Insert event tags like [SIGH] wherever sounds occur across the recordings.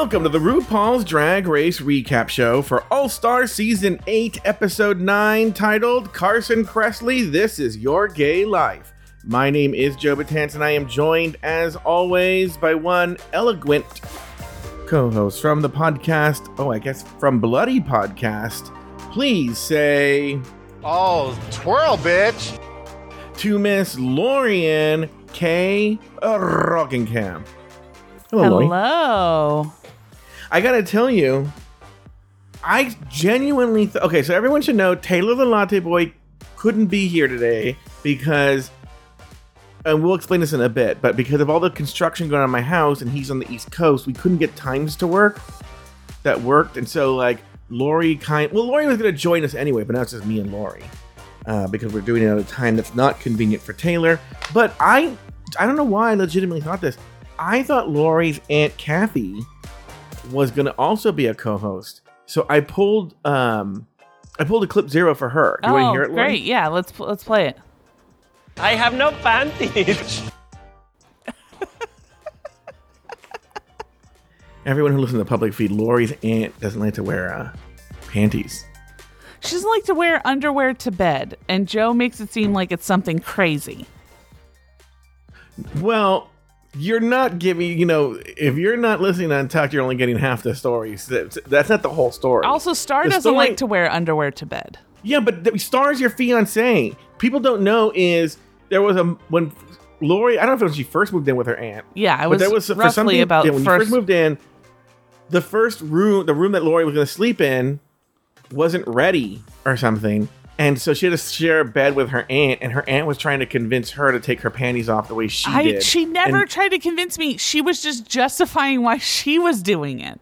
Welcome to the RuPaul's Drag Race recap show for All Star Season 8, Episode 9, titled Carson Kressley, This Is Your Gay Life. My name is Joe Betance, and I am joined, as always, by one eloquent co host from the podcast, oh, I guess from Bloody Podcast. Please say Oh, twirl, bitch. to Miss Lorian K. Rockingham. Hello, Lauri. Hello. I gotta tell you, I genuinely th- okay. So everyone should know Taylor the Latte Boy couldn't be here today because, and we'll explain this in a bit. But because of all the construction going on in my house, and he's on the East Coast, we couldn't get times to work that worked, and so like Lauri kind. Well, Lauri was gonna join us anyway, but now it's just me and Lauri uh, because we're doing it at a time that's not convenient for Taylor. But I, I don't know why I legitimately thought this. I thought Lauri's aunt Kathy was going to also be a co-host. So I pulled um I pulled a clip zero for her. Do you want to oh, hear it? Lauri? great. Yeah, let's pl- let's play it. I have no panties. [LAUGHS] Everyone who listens to the public feed, Lauri's aunt doesn't like to wear uh, panties. She doesn't like to wear underwear to bed, and Joe makes it seem like it's something crazy. Well, you're not giving, you know, if you're not listening on Talk, you're only getting half the stories. That's, that's not the whole story. Also, Star The doesn't story- like to wear underwear to bed. Yeah, but the, Star's your fiance. People don't know is there was a when Lauri. I don't know if when she first moved in with her aunt. Yeah, I but was there was for roughly something about yeah, when you first. first moved in. The first room, the room that Lauri was going to sleep in, wasn't ready or something, and so she had to share a bed with her aunt. And her aunt was trying to convince her to take her panties off the way she I, did. she never And- tried to convince me. She was just justifying why she was doing it.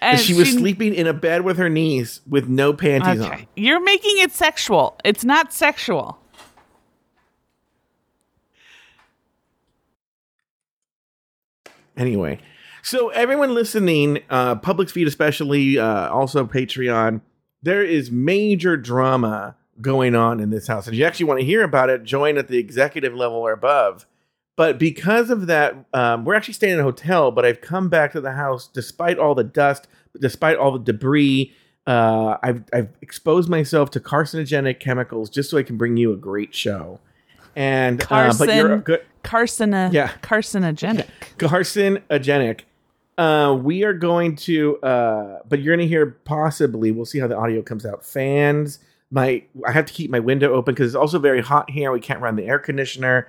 And she was sleeping in a bed with her niece with no panties Okay, on. you're making it sexual. It's not sexual. Anyway, so everyone listening, uh, public feed especially, uh, also Patreon, there is major drama going on in this house. And if you actually want to hear about it, join at the executive level or above. But because of that, um, we're actually staying in a hotel, but I've come back to the house despite all the dust, despite all the debris. Uh, I've, I've exposed myself to carcinogenic chemicals just so I can bring you a great show. And uh, but you're good. Carcina, Yeah. carcinogenic. carcinogenic. Uh, we are going to, uh, but you're going to hear possibly. We'll see how the audio comes out. Fans, my I have to keep my window open because it's also very hot here. We can't run the air conditioner.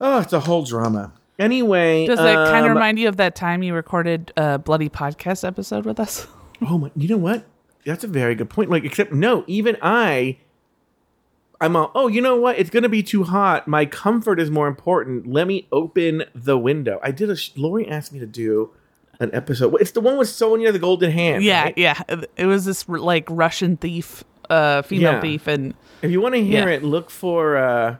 Oh, it's a whole drama. Anyway, Does it kind of um, remind you of that time you recorded a bloody podcast episode with us? Oh my! You know what? That's a very good point. Like, except no, even I. I'm all, oh, you know what? It's gonna be too hot. My comfort is more important. Let me open the window. I did a. sh- Lauri asked me to do an episode. It's the one with Sonya the Golden Hand. Yeah, right? yeah. It was this like Russian thief, uh, female Yeah. thief, and If you want to hear Yeah. it, look for uh,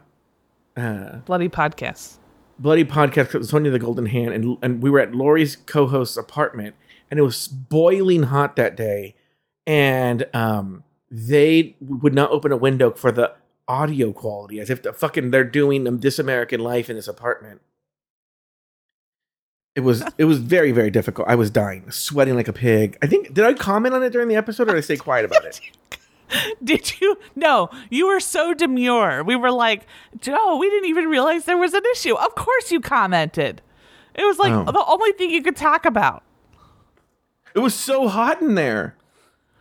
uh, bloody podcasts. Bloody Podcast with Sonia the Golden Hand, and and we were at Lauri's co-host's apartment, and it was boiling hot that day, and um, they would not open a window for the audio quality, as if the fucking they're doing This American Life in this apartment. It was [LAUGHS] it was very very difficult. I was dying, sweating like a pig. I think did I comment on it during the episode, or did I stay quiet about it? [LAUGHS] Did you? No, you were so demure. We were like, Joe, we didn't even realize there was an issue. Of course you commented. It was like Oh. the only thing you could talk about. It was so hot in there.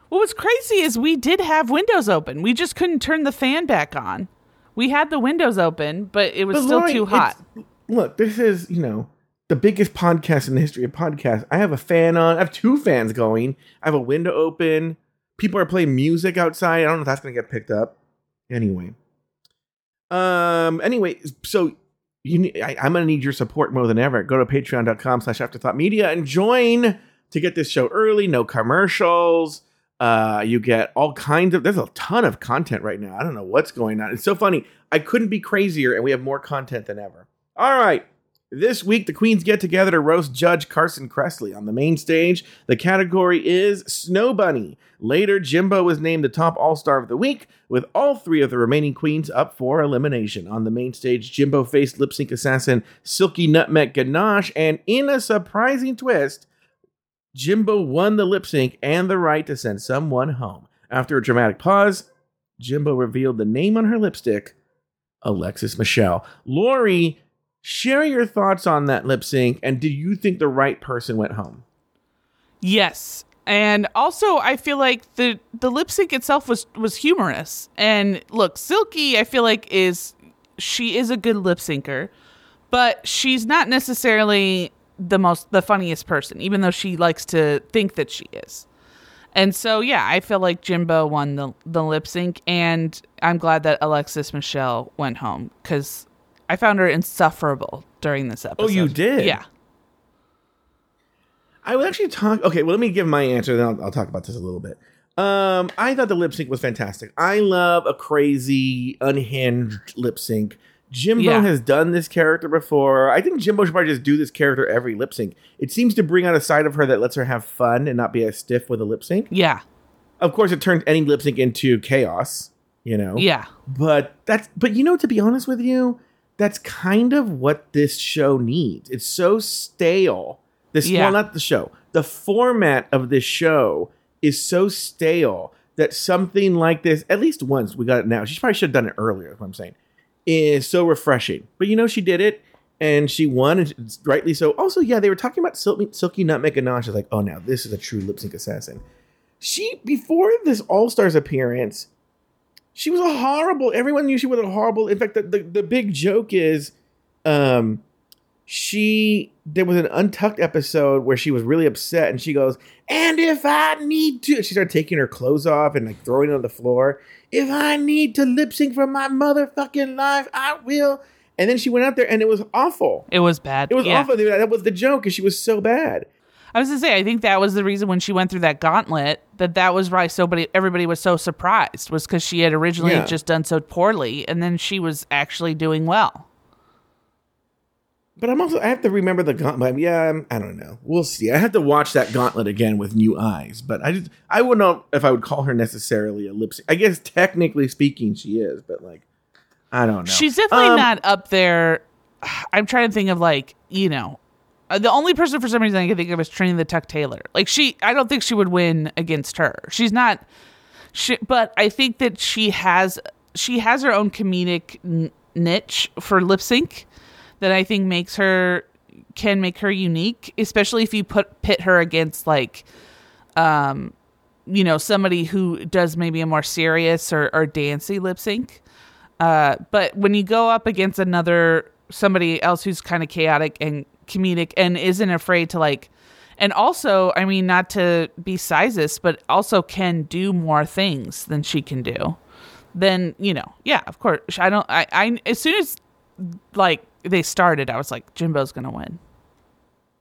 What was crazy is we did have windows open. We just couldn't turn the fan back on. We had the windows open, but it was But still too hot. Look, this is, you know, the biggest podcast in the history of podcasts. I have a fan on. I have two fans going. I have a window open. People are playing music outside. I don't know if that's going to get picked up. Anyway. Um. Anyway, so you, I, I'm going to need your support more than ever. Go to patreon.com slash afterthought media and join to get this show early. No commercials. Uh, you get all kinds of. There's a ton of content right now. I don't know what's going on. It's so funny. I couldn't be crazier, and we have more content than ever. All right. This week, the Queens get together to roast Judge Carson Kressley on the main stage. The category is Snow Bunny. Later, Jimbo was named the top All Star of the week, with all three of the remaining queens up for elimination. On the main stage, Jimbo faced lip sync assassin Silky Nutmeg Ganache, and in a surprising twist, Jimbo won the lip sync and the right to send someone home. After a dramatic pause, Jimbo revealed the name on her lipstick Alexis Michelle. Lauri, share your thoughts on that lip sync, and do you think the right person went home? Yes. And also I feel like the the lip sync itself was was humorous. And look, Silky I feel like is she is a good lip syncer, but she's not necessarily the most the funniest person, even though she likes to think that she is. And so yeah, I feel like Jimbo won the the lip sync and I'm glad that Alexis Michelle went home cuz I found her insufferable during this episode. Oh, you did? Yeah. I would actually talk. Okay, well, let me give my answer, then I'll, I'll talk about this a little bit. Um, I thought the lip sync was fantastic. I love a crazy, unhinged lip sync. Jimbo Yeah. has done this character before. I think Jimbo should probably just do this character every lip sync. It seems to bring out a side of her that lets her have fun and not be as stiff with a lip sync. Yeah. Of course, it turns any lip sync into chaos, you know? Yeah. But that's but you know to be honest with you, that's kind of what this show needs. It's so stale. This Yeah. well not the show. The format of this show is so stale that something like this, at least once we got it now. She probably should have done it earlier, is what I'm saying. Is so refreshing. But you know, she did it and she won, and rightly so. Also, yeah, they were talking about Silky, Silky Nutmeg Ganache. I was like, oh, now this is a true lip sync assassin. She before this All Stars appearance, she was a horrible. Everyone knew she was a horrible. In fact, the, the, the big joke is, um, she there was an untucked episode where she was really upset, and she goes, "And if I need to," she started taking her clothes off and like throwing it on the floor. If I need to lip sync for my motherfucking life, I will. And then she went out there, and it was awful. It was bad. It was Yeah. awful. That was the joke, and she was so bad. I was gonna say, I think that was the reason when she went through that gauntlet that that was why so many everybody was so surprised was because she had originally Yeah. just done so poorly, and then she was actually doing well. But I'm also I have to remember the gauntlet. Yeah, I'm, I don't know. We'll see. I have to watch that gauntlet again with new eyes. But I just I wouldn't know if I would call her necessarily a lip sync. I guess technically speaking, she is. But like, I don't know. She's definitely Um, not up there. I'm trying to think of like you know, uh, the only person for some reason I can think of is Trinity the Tuck Taylor. Like she, I don't think she would win against her. She's not. She, but I think that she has she has her own comedic n- niche for lip sync that I think makes her can make her unique, especially if you put pit her against like um you know somebody who does maybe a more serious or, or dancey lip sync. Uh, but when you go up against another somebody else who's kind of chaotic and comedic and isn't afraid to like and also i mean not to be sizist but also can do more things than she can do then you know yeah of course i don't i, I as soon as like they started i was like jimbo's gonna win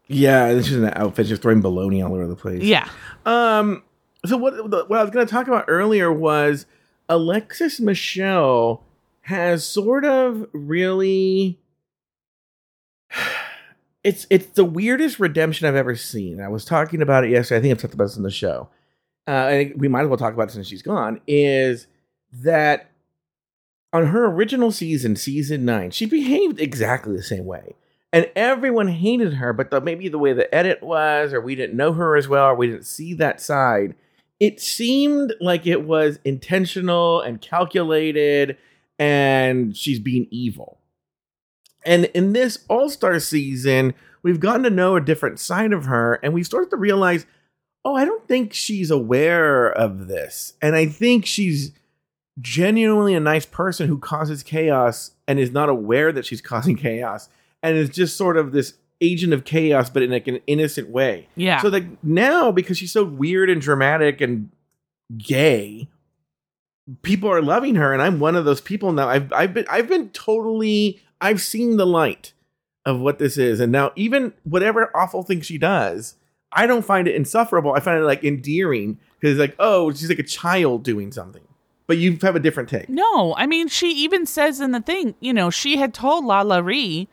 Yeah, this is an outfit just throwing baloney all over the place. yeah Um. So what what I was to talk about earlier was Alexis Michelle has sort of really. [SIGHS] It's it's the weirdest redemption I've ever seen. I was talking about it yesterday. I think I've talked about this in the show. Uh, and we might as well talk about it since she's gone. Is that on her original season, season nine, she behaved exactly the same way. And everyone hated her but the, maybe the way the edit was or we didn't know her as well or we didn't see that side it seemed like it was intentional and calculated and she's being evil. And in this all-star season we've gotten to know a different side of her and we started to realize oh i don't think she's aware of this. And i think she's genuinely a nice person who causes chaos and is not aware that she's [LAUGHS] causing chaos and is just sort of this agent of chaos but in like an innocent way Yeah. so like now because she's so weird and dramatic and gay, people are loving her, and I'm one of those people now. I've I've been I've been totally I've seen the light of what this is, and now even whatever awful thing she does, I don't find it insufferable. I find it like endearing because it's like oh, she's like a child doing something. But you have a different take. No, I mean, she even says in the thing, you know, she had told La Ree,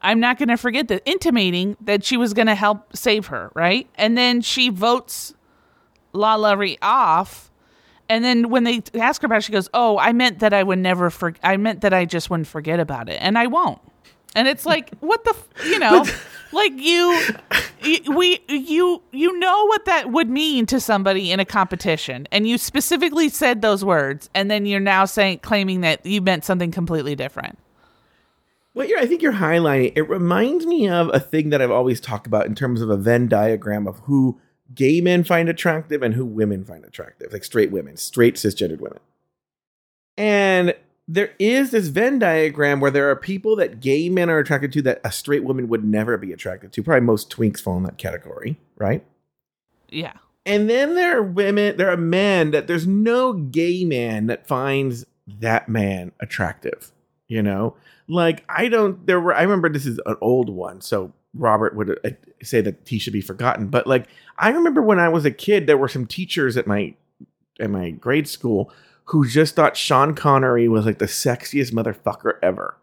I'm not going to forget that, intimating that she was going to help save her, right? And then she votes La Ree off. And then when they ask her about it, she goes, Oh, I meant that I would never forget. I meant that I just wouldn't forget about it. And I won't. And it's like, [LAUGHS] what the, f-? you know, [LAUGHS] like you, you, we, you, you know what that would mean to somebody in a competition. And you specifically said those words. And then you're now saying, claiming that you meant something completely different. What you're, I think you're highlighting, it reminds me of a thing that I've always talked about in terms of a Venn diagram of who gay men find attractive and who women find attractive, like straight women, straight cisgendered women. And there is this Venn diagram where there are people that gay men are attracted to that a straight woman would never be attracted to. Probably most twinks fall in that category, right? Yeah. And then there are women, there are men that there's no gay man that finds that man attractive, you know? Like, I don't, there were, I remember this is an old one, so Robert would uh, say that he should be forgotten. But like, I remember when I was a kid, there were some teachers at my, at my grade school who just thought Sean Connery was like the sexiest motherfucker ever.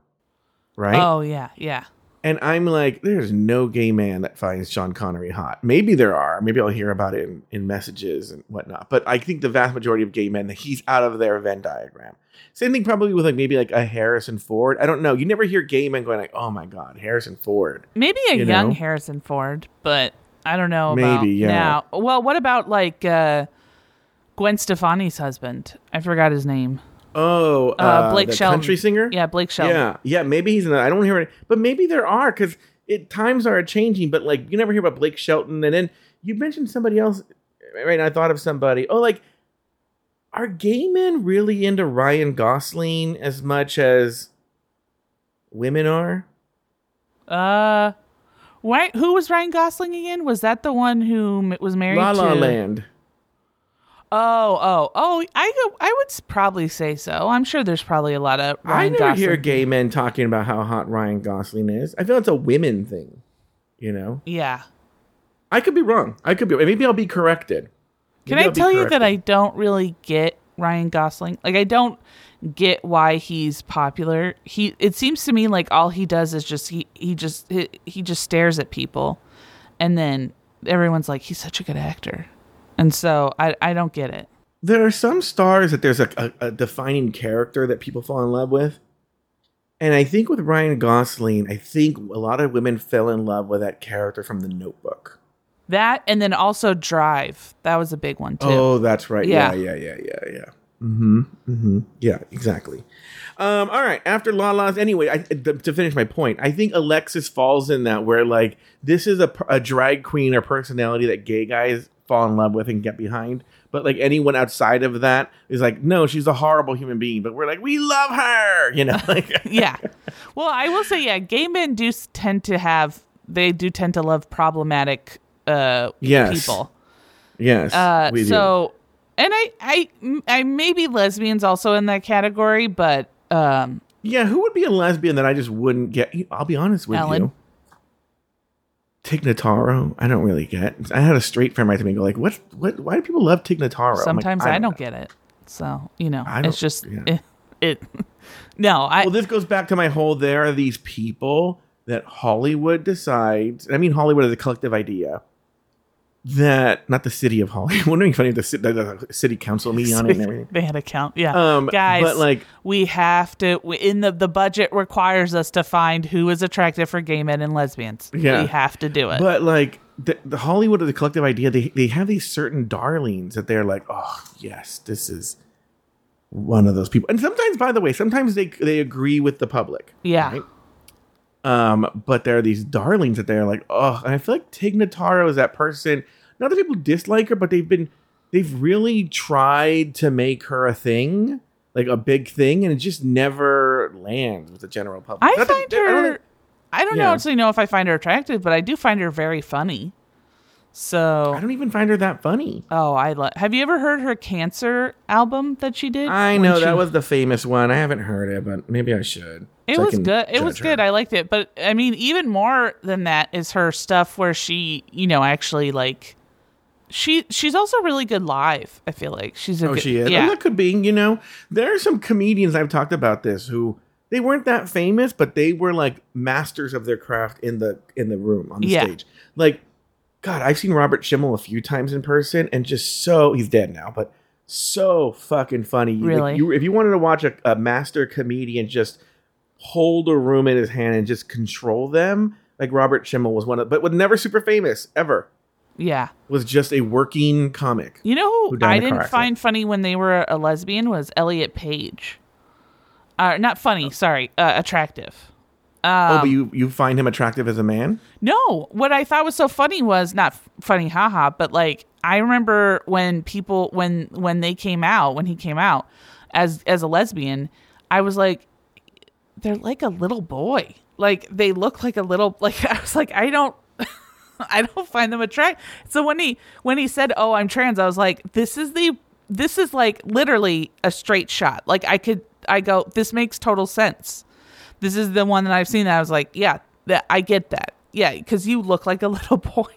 Right? Oh, yeah. Yeah. And I'm like, there's no gay man that finds Sean Connery hot. Maybe there are. Maybe I'll hear about it in, in messages and whatnot. But I think the vast majority of gay men, he's out of their Venn diagram. Same thing probably with like maybe like a Harrison Ford. I don't know. You never hear gay men going like, oh my God, Harrison Ford. Maybe a You young know? Harrison Ford, but I don't know Maybe, about yeah. now. Well, what about like uh, Gwen Stefani's husband? I forgot his name. Oh, Uh, uh, Blake the Shelton. country singer? Yeah, Blake Shelton. Yeah, yeah. Maybe he's in that. I don't hear it, but maybe there are because it times are changing. But like, you never hear about Blake Shelton, and then you mentioned somebody else. Right? I thought of somebody. Oh, like, are gay men really into Ryan Gosling as much as women are? Uh, why? Who was Ryan Gosling again? Was that the one who was married La La to? Land. Oh, oh, oh! I go- I would probably say so. I'm sure there's probably a lot of I never Gosling. hear gay men talking about how hot Ryan Gosling is. I feel it's a women thing. You know, Yeah. I could be wrong. I could be. Maybe I'll be corrected. Can I I'll tell you that. I don't really get Ryan Gosling? Like I don't get why he's popular. He it seems to me like all he does is just he he just he, he just stares at people and then everyone's like he's such a good actor. And so I I don't get it. there are some stars that there's a, a, a defining character that people fall in love with. And I think with Ryan Gosling, I think a lot of women fell in love with that character from the notebook. That and then also Drive. That was a big one too. Oh, that's right. Yeah, Yeah. yeah, yeah, yeah, yeah. Mm-hmm. Mm-hmm. Yeah, exactly. Um, all right. After La Lala's, anyway, I, th- to finish my point, I think Alexis falls in that where like this is a, a drag queen or personality that gay guys fall in love with and get behind. But like anyone outside of that is like, no, she's a horrible human being. But we're like, we love her. [LAUGHS] You know, like [LAUGHS] yeah. Well, I will say, yeah, gay men do tend to have, they do tend to love problematic uh, Yes. people. yes. Uh, we do. so, and I, I, I maybe lesbians also in that category, but um, Yeah, who would be a lesbian that I just wouldn't get? I'll be honest with Ellen. you. Tig Notaro, I don't really get. I had a straight friend write to me and go like, "What? What? Why do people love Tig Notaro?" I'm like, sometimes I, don't, get it. So you know, I it's just yeah. it. it [LAUGHS] no, I. Well, this goes back to my whole. There are these people that Hollywood decides. I mean, Hollywood is a collective idea. That not the city of Hollywood. [LAUGHS] Wondering if any of the, ci- the, the city council meeting on it and [LAUGHS] everything. they had a count, yeah. Um, Guys, but, like- we have to. we- In the the budget requires us to find who is attractive for gay men and lesbians. Yeah. we have to do it. But like the, the Hollywood is a collective idea. They they have these certain darlings that they're like, oh yes, this is one of those people. And sometimes, by the way, sometimes they they agree with the public. yeah, right? Um, but there are these darlings that they're like, oh, and I feel like Tig Notaro is that person. Not that people dislike her, but they've been they've really tried to make her a thing, like a big thing, and it just never lands with the general public. I Not that- find I don't her. I don't Yeah. actually know if I find her attractive, but I do find her very funny. So I don't even find her that funny. Oh, I love. Have you ever heard her Cancer album that she did? I know she- that was the famous one. I haven't heard it, but maybe I should. It so was good. It was good. her. I liked it. But I mean, even more than that is her stuff where she, you know, actually like she she's also really good live. I feel like she's a Oh, good, she is. Yeah. Oh, that could be. You know, there are some comedians I've talked about this who they weren't that famous, but they were like masters of their craft in the in the room on the Yeah. stage. Like, God, I've seen Robert Schimmel a few times in person, and just so he's dead now, but so fucking funny. Like, Really? you, if you wanted to watch a, a master comedian just hold a room in his hand and just control them, like Robert Schimmel was one of, but was never super famous ever. yeah. Was just a working comic. You know Who I in a car didn't accident. find funny when they were a lesbian was Elliot Page. Uh, not funny, sorry, uh, attractive. Oh, Um, but you you find him attractive as a man? No, what I thought was so funny was not funny, haha, but like I remember when people when when they came out when he came out as as a lesbian, I was like, they're like a little boy. Like they look like a little [LAUGHS] like I was like I don't. [LAUGHS] I don't find them attractive. So when he when he said, "Oh, I'm trans," I was like, "This is the this is like literally a straight shot." Like I could I go, "This makes total sense." This is the one that I've seen that I was like, yeah, that I get that. Yeah, because you look like a [LAUGHS] little boy.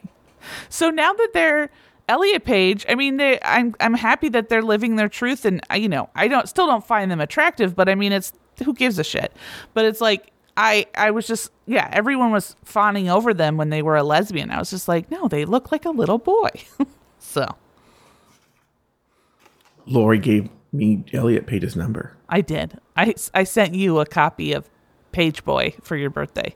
So now that they're Elliot Page, I mean, they, I'm I'm happy that they're living their truth, and uh, you know, I don't still don't find them attractive, but I mean, it's who gives a shit. But it's like I I was just yeah, everyone was fawning over them when they were a lesbian. I was just like, no, they look like a little boy. [LAUGHS] so Lauri gave me Elliot Page's number. I did. I I sent you a copy of Page Boy for your birthday.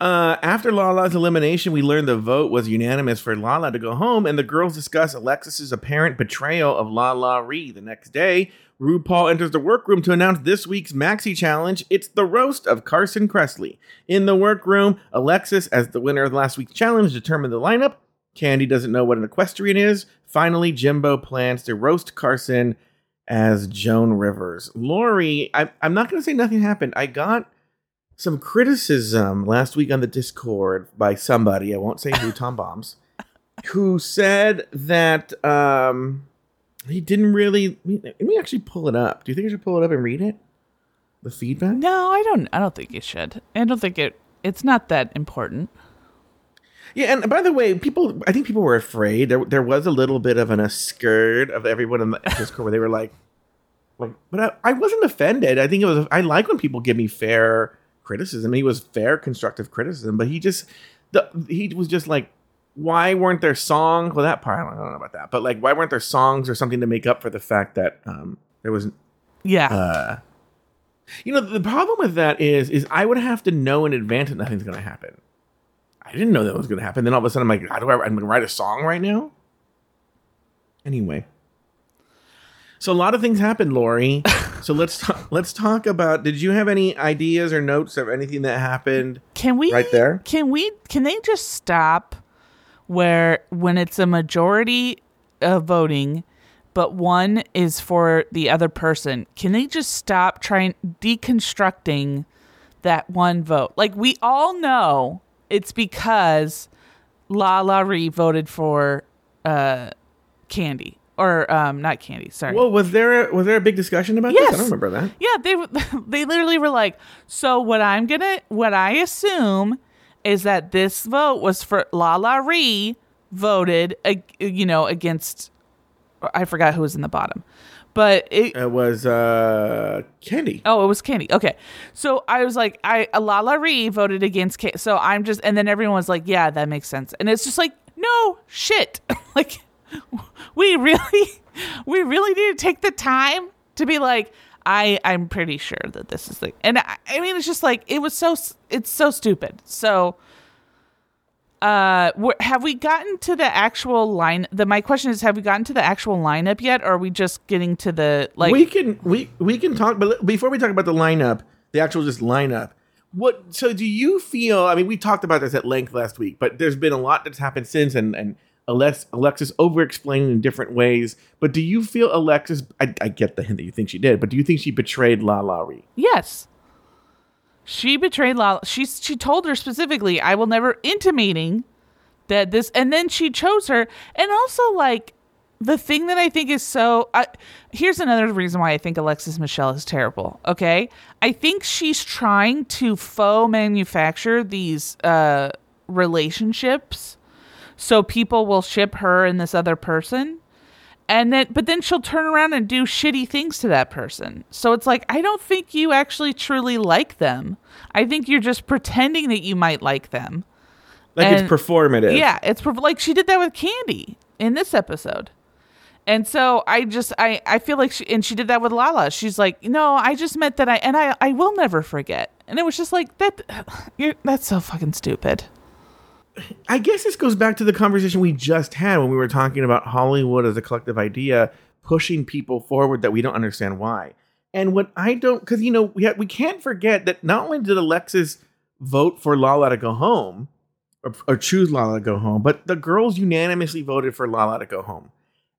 Uh, after Lala's elimination, we learned the vote was unanimous for Lala to go home, and the girls discuss Alexis's apparent betrayal of LaLa Ri. The next day, RuPaul enters the workroom to announce this week's Maxi Challenge. It's the roast of Carson Kressley. In the workroom, Alexis, as the winner of last week's challenge, determined the lineup. Candy doesn't know what an equestrian is. Finally, Jimbo plans to roast Carson as Joan Rivers. Lauri, I, I'm not going to say nothing happened. I got some criticism last week on the Discord by somebody, I won't say who, [LAUGHS] Tom Bombs, who said that um, he didn't really. Let me actually pull it up. Do you think I should pull it up and read it? The feedback? No, I don't. I don't think you should. I don't think it. It's not that important. Yeah, and by the way, people, I think people were afraid. There, there was a little bit of an a skirt of everyone in the [LAUGHS] Discord where they were like, like, but I, I wasn't offended. I think it was. I like when people give me fair criticism. He was fair, constructive criticism, but he just, the he was just like, why weren't there songs? Well, that part I don't know about that, but like, why weren't there songs or something to make up for the fact that um there was Yeah. uh you know the problem with that is is i would have to know in advance that nothing's going to happen i didn't know that was going to happen then all of a sudden i'm like how do i i'm going to write a song right now anyway so a lot of things happened lauri so let's talk, [LAUGHS] let's talk about did you have any ideas or notes of anything that happened can we right there? Can we? Can they just stop where when it's a majority of voting, but one is for the other person? Can they just stop trying deconstructing that one vote? Like we all know it's because LaLa Ri voted for uh, Candy or um, not Candy. Sorry. well was there a, was there a big discussion about this i don't remember that Yeah, they [LAUGHS] they literally were like, so what I'm gonna what I assume is that this vote was for LaLa Ri voted, ag- you know, against I forgot who was in the bottom, but it, it was uh candy oh, it was Candy. Okay, so I was like, I LaLa Ri voted against Candy, so I'm just, and then everyone was like, yeah, that makes sense, and it's just like, no shit, [LAUGHS] like we really, [LAUGHS] we really need to take the time to be like. I I'm pretty sure that this is the and I, I mean it's just like it was so it's so stupid. So uh wh- have we gotten to the actual line the my question is have we gotten to the actual lineup yet or are we just getting to the like we can we we can talk but before we talk about the lineup the actual just lineup what so do you feel i mean we talked about this at length last week but there's been a lot that's happened since and and Alex, alexis over explaining in different ways but do you feel alexis I, I get the hint that you think she did but do you think she betrayed LaLa Ri? Yes. She betrayed Lala. She she told her specifically, "I will never intimating that this and then she chose her and also like the thing that I think is so I, here's another reason why I think Alexis Michelle is terrible. Okay, I think she's trying to faux manufacture these uh, relationships so people will ship her and this other person, and then but then she'll turn around and do shitty things to that person. So it's like I don't think you actually truly like them. I think you're just pretending that you might like them. Like And- it's performative. Yeah, it's perf- like she did that with Candy in this episode. And so I just I I feel like she and she did that with Lala. She's like, "No, I just meant that I and I I will never forget." And it was just like that [SIGHS] you're that's so fucking stupid. I guess this goes back to the conversation we just had when we were talking about Hollywood as a collective idea pushing people forward that we don't understand why. And what I don't, because you know, we ha- we can't forget that not only did Alexis vote for Lala to go home, or, or choose Lala to go home, but the girls unanimously voted for Lala to go home.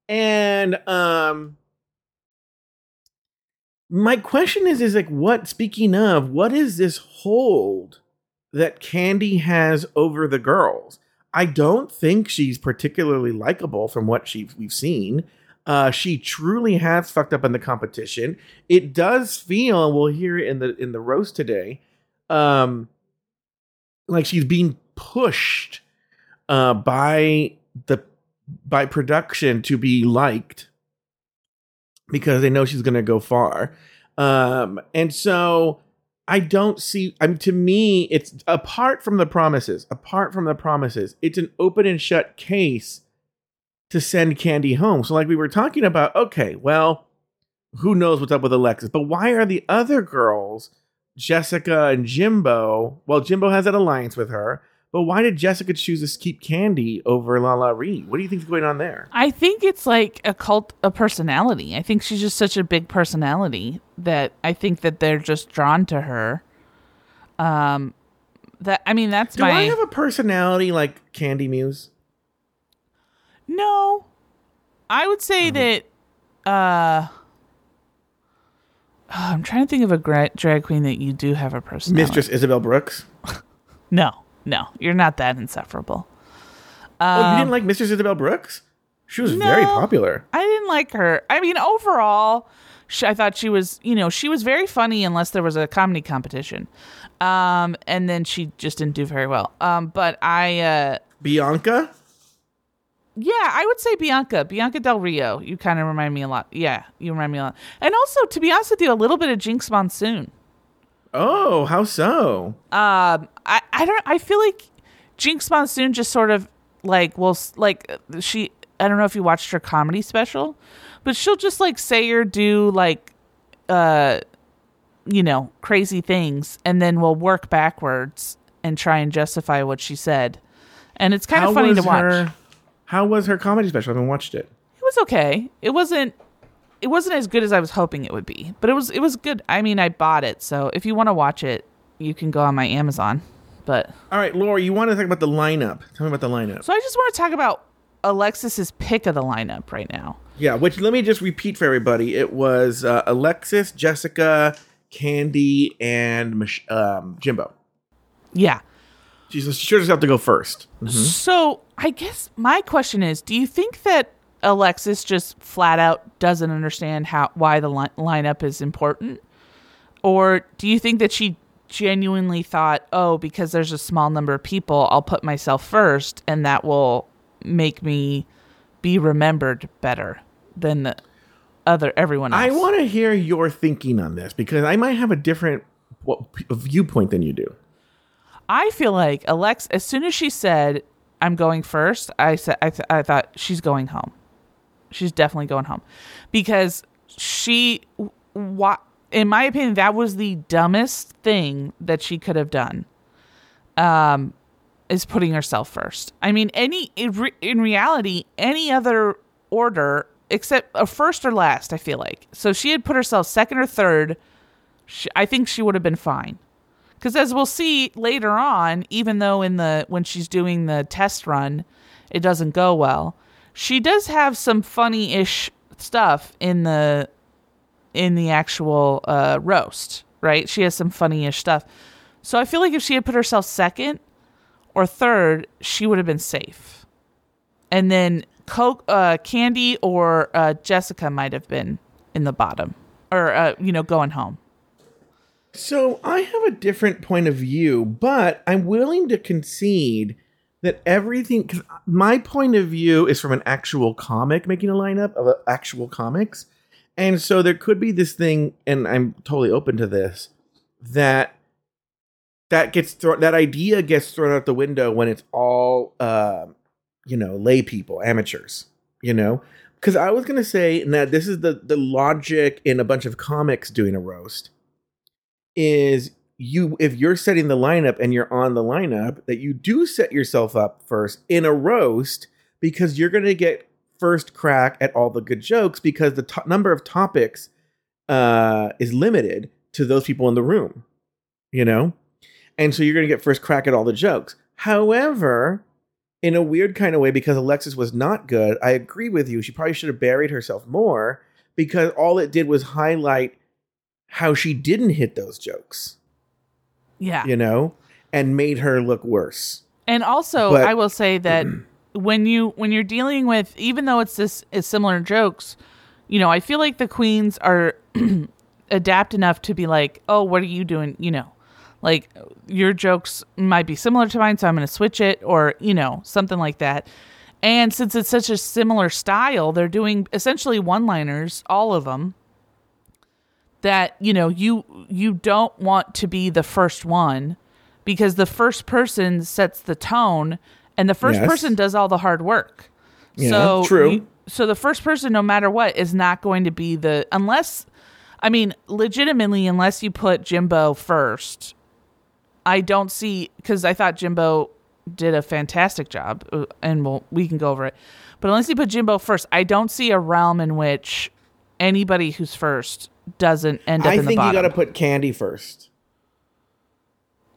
And um, my question is, is like, what? Speaking of, what is this hold? That Candy has over the girls. I don't think she's particularly likable from what she we've seen. Uh, she truly has fucked up in the competition. It does feel we'll hear it in the in the roast today, um, like she's being pushed uh, by the by production to be liked because they know she's going to go far. Um, and so I don't see. I mean, to me, it's apart from the promises. Apart from the promises, it's an open and shut case to send Candy home. So, like we were talking about, okay, well, who knows what's up with Alexis? But why are the other girls, Jessica and Jimbo? Well, Jimbo has that alliance with her. But why did Jessica choose to keep Candy over Lala Reed? What do you think's going on there? I think it's like a cult a personality. I think she's just such a big personality that I think that they're just drawn to her. Um that I mean that's Do my I have a personality like Candy Muse? No. I would say that uh oh, [SIGHS] I'm trying to think of a gra- drag queen that you do have a personality. Mistress Isabelle Brooks? [LAUGHS] No. No. You're not that insufferable. oh, you didn't like Mistress Isabelle Brooks? She was very Um, popular. I didn't like her. I mean, overall, she, I thought she was, you know, she was very funny unless there was a comedy competition. Um, and then she just didn't do very well. Um, but I, uh, Bianca? yeah, I would say Bianca, Bianca Del Rio. You kind of remind me a lot. Yeah, you remind me a lot. And also, to be honest with you, a little bit of Jinkx Monsoon. Oh, how so? Um, I, I don't, I feel like Jinkx Monsoon just sort of like, well, like she, I don't know if you watched her comedy special, but she'll just like say or do like, uh, you know, crazy things and then we'll work backwards and try and justify what she said. And it's kind how of funny to watch. Her, how was her comedy special? I haven't watched it. It was okay. It wasn't it wasn't as good as I was hoping it would be, but it was it was good. I mean, I bought it, so if you want to watch it, you can go on my Amazon. But All right, Laura, you want to talk about the lineup? Tell me about the lineup. so I just want to talk about Alexis's pick of the lineup right now. yeah, which let me just repeat for everybody. It was uh, Alexis, Jessica, Candy, and um, Jimbo. Yeah. She's she sure does have to go first. So I guess my question is, do you think that Alexis just flat out doesn't understand how why the li- lineup is important, or do you think that she genuinely thought, oh, because there's a small number of people, I'll put myself first, and that will make me be remembered better than the other everyone else? I want to hear your thinking on this because I might have a different viewpoint than you do. I feel like Alex, as soon as she said, "I'm going first, I said, I, th- I thought she's going home. She's definitely going home, because she, what, in my opinion, that was the dumbest thing that she could have done. Um, is putting herself first. I mean, any in, reality, any other order except a first or last. I feel like so she had put herself second or third. She, I think she would have been fine. Because as we'll see later on, even though in the when she's doing the test run, it doesn't go well, she does have some funny-ish stuff in the in the actual uh, roast. Right? She has some funny-ish stuff. So I feel like if she had put herself second, or third, she would have been safe. And then Coke, uh, Candy or uh, Jessica might have been in the bottom, or uh, you know, going home. So I have a different point of view, but I'm willing to concede that everything. Because my point of view is from an actual comic making a lineup of actual comics, and so there could be this thing, and I'm totally open to this that that gets thrown. That idea gets thrown out the window when it's all, uh, you know, lay people, amateurs. You know, because I was gonna say that this is the the logic in a bunch of comics doing a roast is you if you're setting the lineup and you're on the lineup that you do set yourself up first in a roast because you're going to get first crack at all the good jokes because the to- number of topics uh, is limited to those people in the room you know? And so you're going to get first crack at all the jokes. However in a weird kind of way because alexis was not good i agree with you she probably should have buried herself more because all it did was highlight how she didn't hit those jokes, Yeah. you know, and made her look worse. And also, But- I will say [CLEARS THROAT] that when you when you're dealing with, even though it's this is similar jokes, you know, I feel like the queens are [CLEARS THROAT] adapt enough to be like, oh, what are you doing? You know, like your jokes might be similar to mine, so I'm going to switch it, or you know, something like that. And since it's such a similar style, they're doing essentially one-liners, all of them. That you know, you you don't want to be the first one because the first person sets the tone and the first Yes. person does all the hard work. Yeah, so true. you- so the first person, no matter what, is not going to be the unless, I mean, legitimately, unless you put Jimbo first. I don't see because I thought Jimbo did a fantastic job, uh, and we'll, we can go over it. But unless you put Jimbo first, I don't see a realm in which anybody who's first doesn't end up I in the think you got to put Candy first.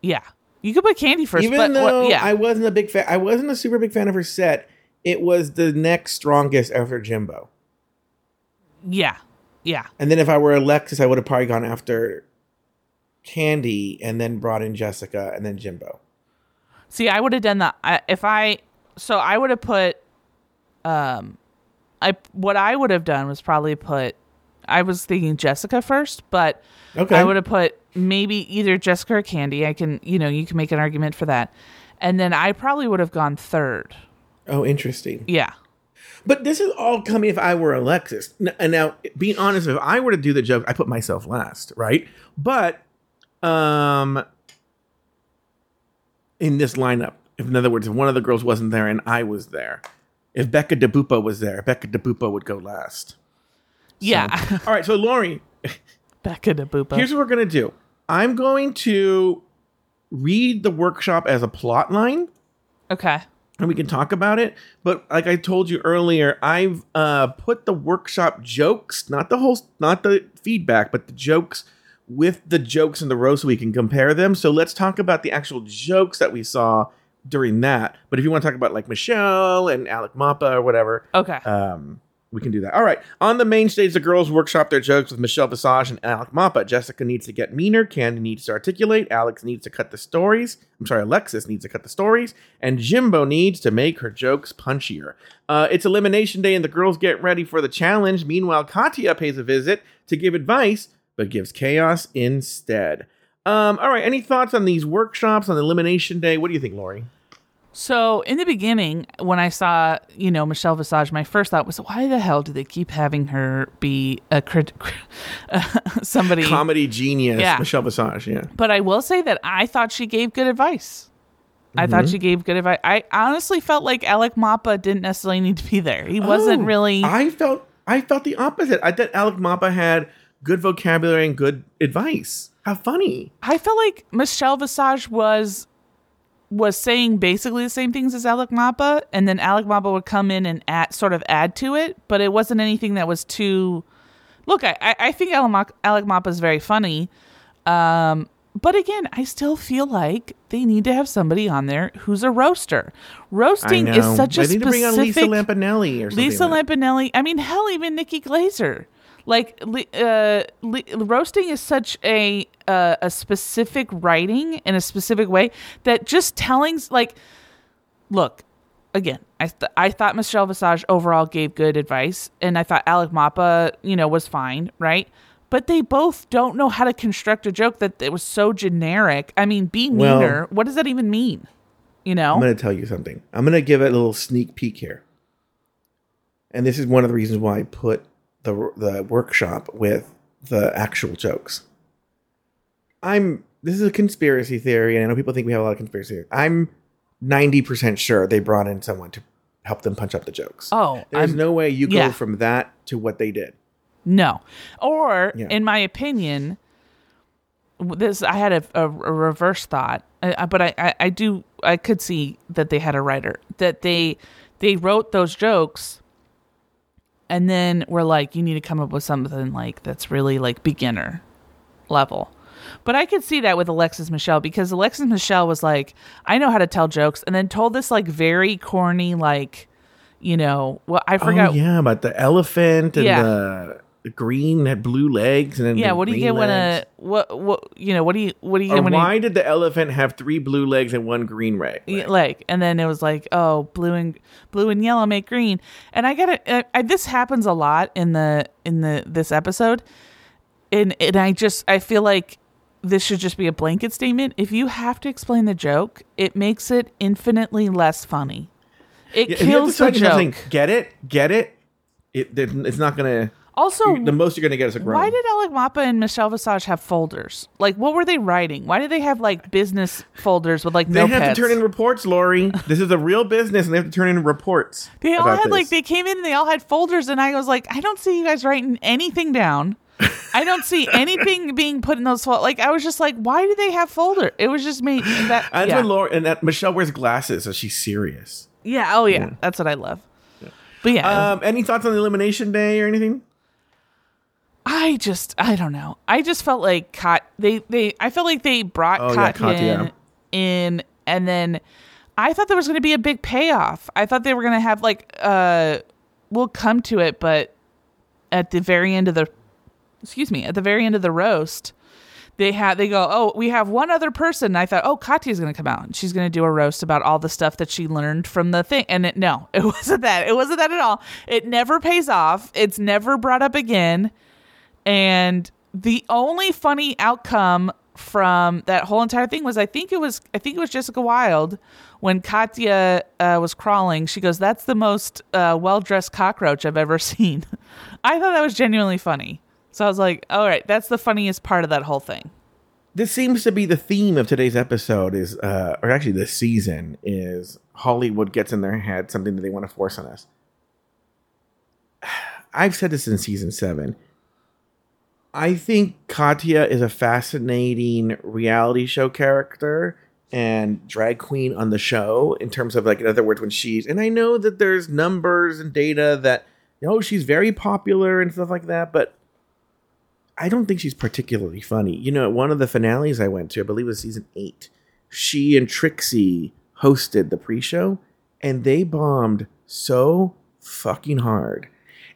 yeah, you could put Candy first, Even but though what, yeah, I wasn't a big fan, I wasn't a super big fan of her set. It was the next strongest after Jimbo. yeah, yeah. And then if I were Alexis, I would have probably gone after Candy and then brought in Jessica and then Jimbo. See, I would have done that I, if I. So I would have put. Um, I what I would have done was probably put. I was thinking Jessica first, but Okay. I would have put maybe either Jessica or Candy. I can, you know, you can make an argument for that, and then I probably would have gone third. Oh, interesting. Yeah, But this is all coming if I were Alexis. And now, being honest, if I were to do the joke, I put myself last, right? But, um, in this lineup, if in other words, if one of the girls wasn't there and I was there, if Becca DeBupa was there, Becca DeBupa would go last. Yeah. [LAUGHS] All right, so Lauri, Becca de Boopa. here's what we're gonna do. I'm going to read the workshop as a plot line. okay. and we can talk about it. But like I told you earlier, I've uh, put the workshop jokes, not the whole, not the feedback, but the jokes with the jokes in the row, so we can compare them. So let's talk about the actual jokes that we saw during that. But if you want to talk about like Michelle and Alec Mapa or whatever, Okay. um, we can do that. All right. On the main stage, the girls workshop their jokes with Michelle Visage and Alec Mapa. Jessica needs to get meaner. Candy needs to articulate. Alex needs to cut the stories. I'm sorry, Alexis needs to cut the stories. And Jimbo needs to make her jokes punchier. Uh, it's elimination day, and the girls get ready for the challenge. Meanwhile, Katya pays a visit to give advice, but gives chaos instead. Um, all right. Any thoughts on these workshops on elimination day? What do you think, Lauri? So in the beginning, when I saw you know Michelle Visage, my first thought was, why the hell do they keep having her be a crit- [LAUGHS] somebody? Comedy genius, Yeah. Michelle Visage. Yeah. But I will say that I thought she gave good advice. I Mm-hmm. thought she gave good advice. I honestly felt like Alec Mapa didn't necessarily need to be there. He wasn't Oh, really. I felt I felt the opposite. I thought Alec Mapa had good vocabulary and good advice. How funny! I felt like Michelle Visage was was saying basically the same things as Alec Mapa, and then Alec Mapa would come in and add, sort of add to it, but it wasn't anything that was too. Look, I I think Alec Mapa, is very funny, um, but again, I still feel like they need to have somebody on there who's a roaster. Roasting is such a I need to bring on Lisa specific. Lampanelli or something. Lisa like. Lampanelli. I mean, hell, even Nikki Glazer. Like uh, roasting is such a uh, a specific writing in a specific way that just telling like, look, again, I th- I thought Michelle Visage overall gave good advice, and I thought Alec Mapa, you know, was fine, right? But they both don't know how to construct a joke that it was so generic. I mean, be Well- meaner. what does that even mean? You know? I'm going to tell you something. I'm going to give it a little sneak peek here. And this is one of the reasons why I put the the workshop with the actual jokes. I'm this is a conspiracy theory, and I know people think we have a lot of conspiracy theories. I'm 90% sure they brought in someone to help them punch up the jokes. Oh, There's I'm- no way you go from that to what they did. No. Or, Yeah. in my opinion, this I had a, a, a reverse thought, uh, uh, but I, I, I do I could see that they had a writer that they they wrote those jokes, and then we're like, you need to come up with something like that's really like beginner level. But I could see that with Alexis Michelle because Alexis Michelle was like, I know how to tell jokes, and then told this like very corny like, you know, well I oh, forgot Oh, yeah, about the elephant and Yeah. the, the green had blue legs, and then Yeah, what do you get when legs. a what what you know what do you what do you Or get when why you did the elephant have three blue legs and one green leg? like and then it was like oh blue and blue and yellow make green and I got uh, it this happens a lot in the in the this episode and and I just I feel like this should just be a blanket statement if you have to explain the joke it makes it infinitely less funny it Yeah, if you have to kills the joke Get it? Get it? It, it's not gonna. Also the most you're gonna get is a groan. Why did Alec Mapa and Michelle Visage have folders? Like, what were they writing? Why did they have like business folders with like no? they notepads? have to turn in reports, Lauri. this is a real business, and they have to turn in reports. They all had like they came in and they all had folders, and I was like, I don't see you guys writing anything down. I don't see [LAUGHS] anything being put in those folders. Like, I was just like, why do they have folder? It was just me. That That's yeah. when Lauri and that Michelle wears glasses, so she's serious. yeah. Oh yeah. That's what I love. But yeah, Um, any thoughts on the elimination day or anything? I just I don't know. I just felt like Kat they they I felt like they brought Oh, yeah, Katya in, in and then I thought there was going to be a big payoff. I thought they were going to have like uh we'll come to it but at the very end of the excuse me, at the very end of the roast they had they go, "Oh, we have one other person." And I thought, "Oh, Katya's going to come out and she's going to do a roast about all the stuff that she learned from the thing." And it, no, [LAUGHS] it wasn't that. It wasn't that at all. It never pays off. It's never brought up again. And the only funny outcome from that whole entire thing was I think it was I think it was Jessica Wild when Katya uh, was crawling. She goes, "That's the most uh, well dressed cockroach I've ever [LAUGHS] seen." I thought that was genuinely funny. So I was like, "All right, that's the funniest part of that whole thing." This seems to be the theme of today's episode. Is uh, or actually this season is Hollywood gets in their head something that they want to force on us. [SIGHS] I've said this in season seven. I think Katya is a fascinating reality show character and drag queen on the show in terms of like in other words when she's and I know that there's numbers and data that you know she's very popular and stuff like that, but I don't think she's particularly funny. You know, one of the finales I went to, I believe it was season eight, she and Trixie hosted the pre-show and they bombed so fucking hard.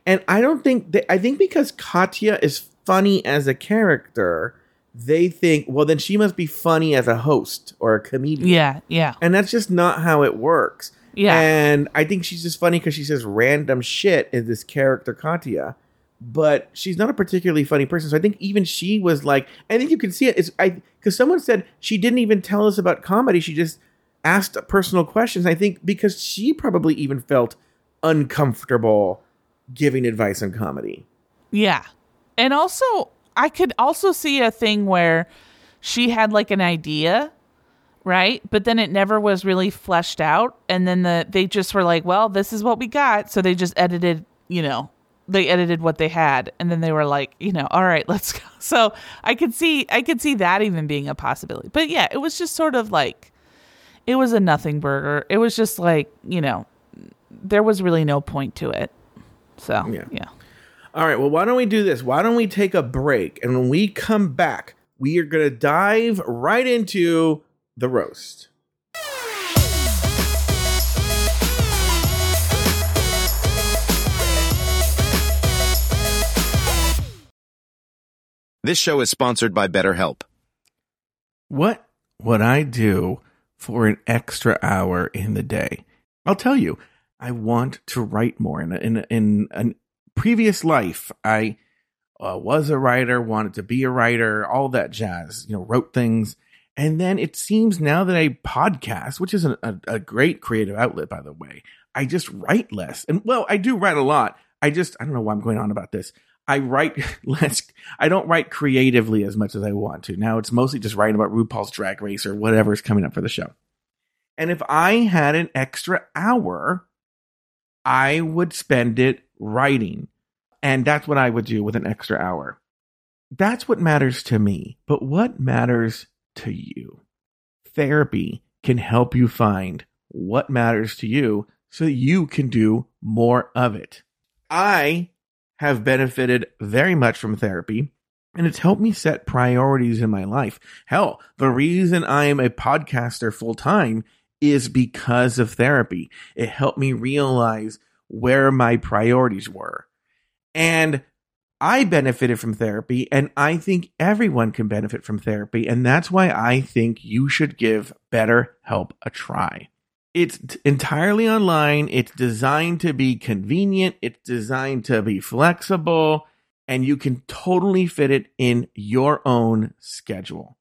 And I don't think they, I think because Katya is funny as a character, they think, well, then she must be funny as a host or a comedian. Yeah, yeah. And that's just not how it works. Yeah. And I think she's just funny because she says random shit in this character, Katya. But she's not a particularly funny person. So I think even she was like, I think you can see it. It's I because someone said she didn't even tell us about comedy. She just asked personal questions. I think because she probably even felt uncomfortable giving advice on comedy. Yeah. And also, I could also see a thing where she had like an idea, right? But then it never was really fleshed out. And then the they just were like, well, this is what we got. So they just edited, you know, they edited what they had. And then they were like, you know, all right, [LAUGHS] let's go. So I could see I could see that even being a possibility. But yeah, it was just sort of like it was a nothing burger. It was just like, you know, there was really no point to it. So Yeah. yeah. All right, well, why don't we do this? Why don't we take a break? And when we come back, we are going to dive right into the roast. This show is sponsored by BetterHelp. What would I do for an extra hour in the day? I'll tell you, I want to write more. In a, in a, in a previous life, I uh, was a writer, wanted to be a writer, all that jazz. You know, wrote things, and then it seems now that I podcast, which is a, a, a great creative outlet, by the way, I just write less. And well, I do write a lot. I just I don't know why I'm going on about this. I write [LAUGHS] less. I don't write creatively as much as I want to. Now it's mostly just writing about RuPaul's Drag Race or whatever is coming up for the show. And if I had an extra hour, I would spend it writing. And that's what I would do with an extra hour. That's what matters to me. But what matters to you? Therapy can help you find what matters to you so that you can do more of it. I have benefited very much from therapy and it's helped me set priorities in my life. Hell, the reason I am a podcaster full time is because of therapy. It helped me realize where my priorities were. And I benefited from therapy, and I think everyone can benefit from therapy. And that's why I think you should give BetterHelp a try. It's entirely online. It's designed to be convenient. It's designed to be flexible, and you can totally fit it in your own schedule.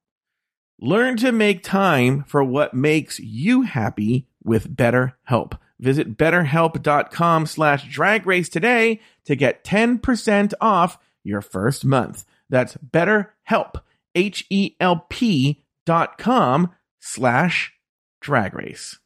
Learn to make time for what makes you happy with BetterHelp. Visit betterhelp.com slash drag race today to get 10% off your first month. That's betterhelp, H-E-L-P dot com slash drag race.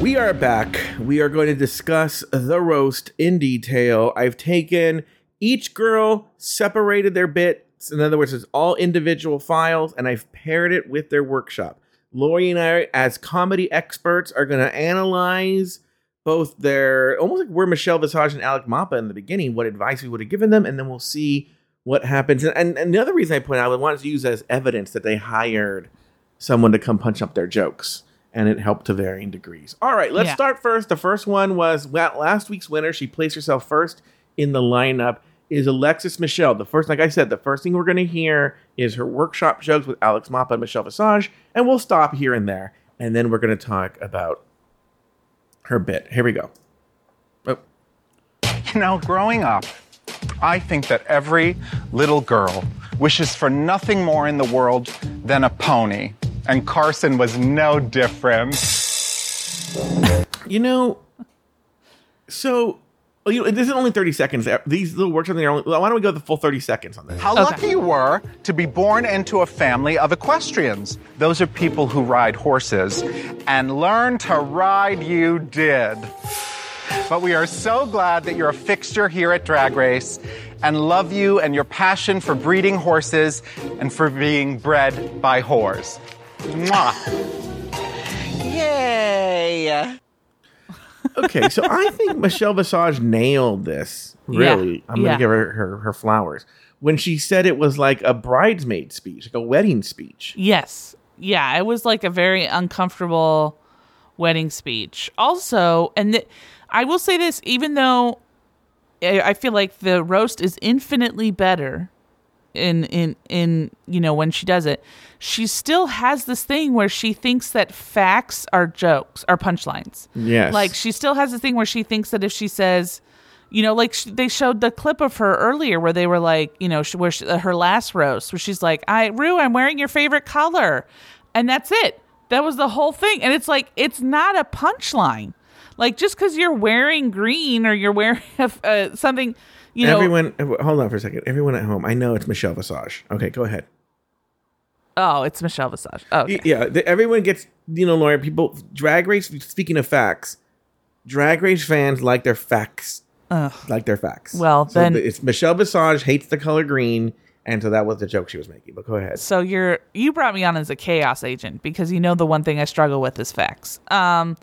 We are back. We are going to discuss the roast in detail. I've taken each girl, separated their bits. In other words, it's all individual files, and I've paired it with their workshop. Lauri and I, as comedy experts, are going to analyze both their almost like we're Michelle Visage and Alec Mapa in the beginning, what advice we would have given them, and then we'll see what happens. And, and, and the other reason I point out, I wanted to use as evidence that they hired someone to come punch up their jokes and it helped to varying degrees. All right, let's Yeah. start first. The first one was well, last week's winner. She placed herself first in the lineup. Is Alexis Michelle. The first, like I said, the first thing we're going to hear is her workshop jokes with Alex Mapa and Michelle Visage, and we'll stop here and there, and then we're going to talk about her bit. Here we go. Oh, You know, growing up, I think that every little girl wishes for nothing more in the world than a pony. And Carson was no different. you know, so well, you know, this is only thirty seconds. Uh, these little workshops are only. Why don't we go the full thirty seconds on this? How Okay. lucky you were to be born into a family of equestrians. Those are people who ride horses, and learn to ride you did. But we are so glad that you're a fixture here at Drag Race and love you and your passion for breeding horses and for being bred by whores. Mwah. Yay! Okay, so I think Michelle Visage nailed this. Really, Yeah, I'm gonna yeah. give her, her her flowers when she said it was like a bridesmaid speech, like a wedding speech. Yes. Yeah, it was like a very uncomfortable wedding speech. Also, and th- I will say this even though I I feel like the roast is infinitely better in in in you know when she does it, she still has this thing where she thinks that facts are jokes, are punchlines. Yes, Like she still has this thing where she thinks that if she says, you know, like sh- they showed the clip of her earlier where they were like, you know, sh- where she, uh, her last roast where she's like, "I Rue, I'm wearing your favorite color," and that's it. That was the whole thing, and it's like it's not a punchline. Like just because you're wearing green or you're wearing [LAUGHS] uh, something, you know. everyone. Hold on for a second. Everyone at home, I know it's Michelle Visage. Okay, go ahead. oh, it's Michelle Visage. Oh, okay. Yeah, the, everyone gets you know, Laura. People, Drag Race. Speaking of facts, Drag Race fans like their facts, like their facts. Well, So then- the- it's Michelle Visage hates the color green, and so that was the joke she was making. But go ahead. So you're you brought me on as a chaos agent because you know the one thing I struggle with is facts. Um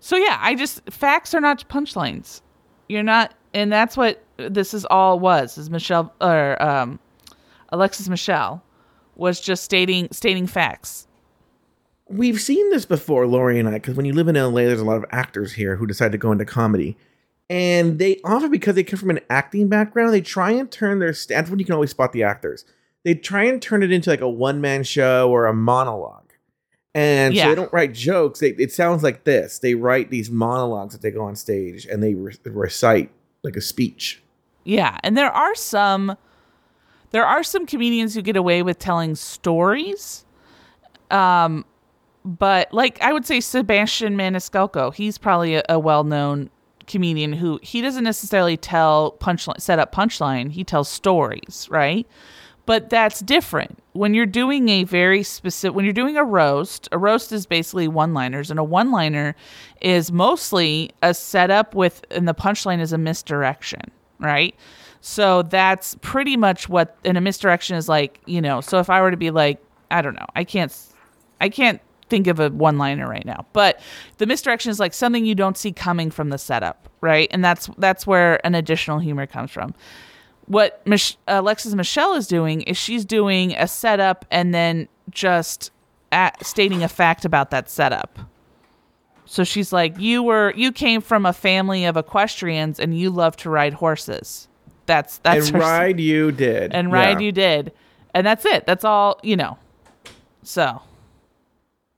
so yeah, I just facts are not punchlines. You're not and that's what this is all was is Michelle or um Alexis Michelle was just stating stating facts. we've seen this before, Lauri and I, because when you live in LA, there's a lot of actors here who decide to go into comedy. And they often, because they come from an acting background, they try and turn their that's when you can always spot the actors. They try and turn it into like a one man show or a monologue. And so they don't write jokes. They, it sounds like this. They write these monologues that they go on stage and they re- recite like a speech. Yeah, and there are some there are some comedians who get away with telling stories. Um but like I would say Sebastian Maniscalco, he's probably a, a well-known comedian who he doesn't necessarily tell punchline set up punchline, he tells stories, right? But that's different. When you're doing a very specific when you're doing a roast, a roast is basically one-liners and a one-liner is mostly a setup with and the punchline is a misdirection, right? So that's pretty much what and a misdirection is like, you know, so if I were to be like, I don't know, I can't I can't think of a one liner right now. But the misdirection is like something you don't see coming from the setup, right? And that's that's where an additional humor comes from. What Mich- Alexis Michelle is doing is she's doing a setup and then just at, stating a fact about that setup. So she's like, "You were you came from a family of equestrians and you love to ride horses." That's that's and ride you did. and Yeah. ride you did, and that's it. That's all you know. So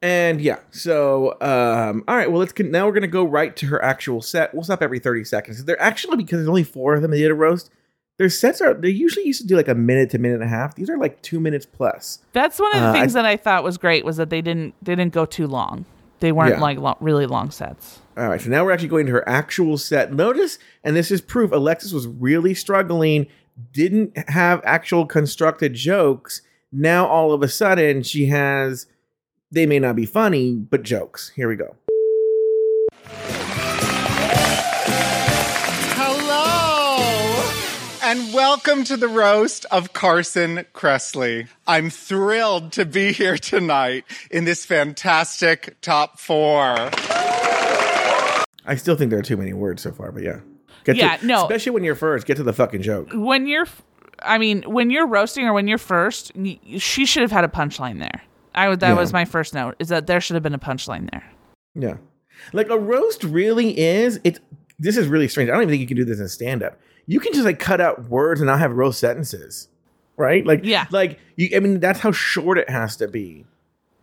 And yeah, so um, all right. Well, let's con- now we're gonna go right to her actual set. We'll stop every thirty seconds. They're actually because there's only four of them. They did a roast. Their sets are they usually used to do like a minute to a minute and a half. These are like two minutes plus. That's one of the Uh, things I- that I thought was great was that they didn't they didn't go too long. They weren't Yeah. like really long sets. All right, so now we're actually going to her actual set. Notice, and this is proof, Alexis was really struggling, didn't have actual constructed jokes. Now all of a sudden she has, they may not be funny, but jokes. Here we go. And welcome to the roast of Carson Kressley. I'm thrilled to be here tonight in this fantastic top four. I still think there are too many words so far, but yeah. Get Yeah, to, no. Especially when you're first, get to the fucking joke. When you're, I mean, when you're roasting or when you're first, she should have had a punchline there. I would. That Yeah. was my first note. Is that there should have been a punchline there. Yeah. Like a roast really is, it's, this is really strange. I don't even think you can do this in stand up. You can just like cut out words and not have real sentences. Right? Like, Yeah. Like, you, I mean, that's how short it has to be.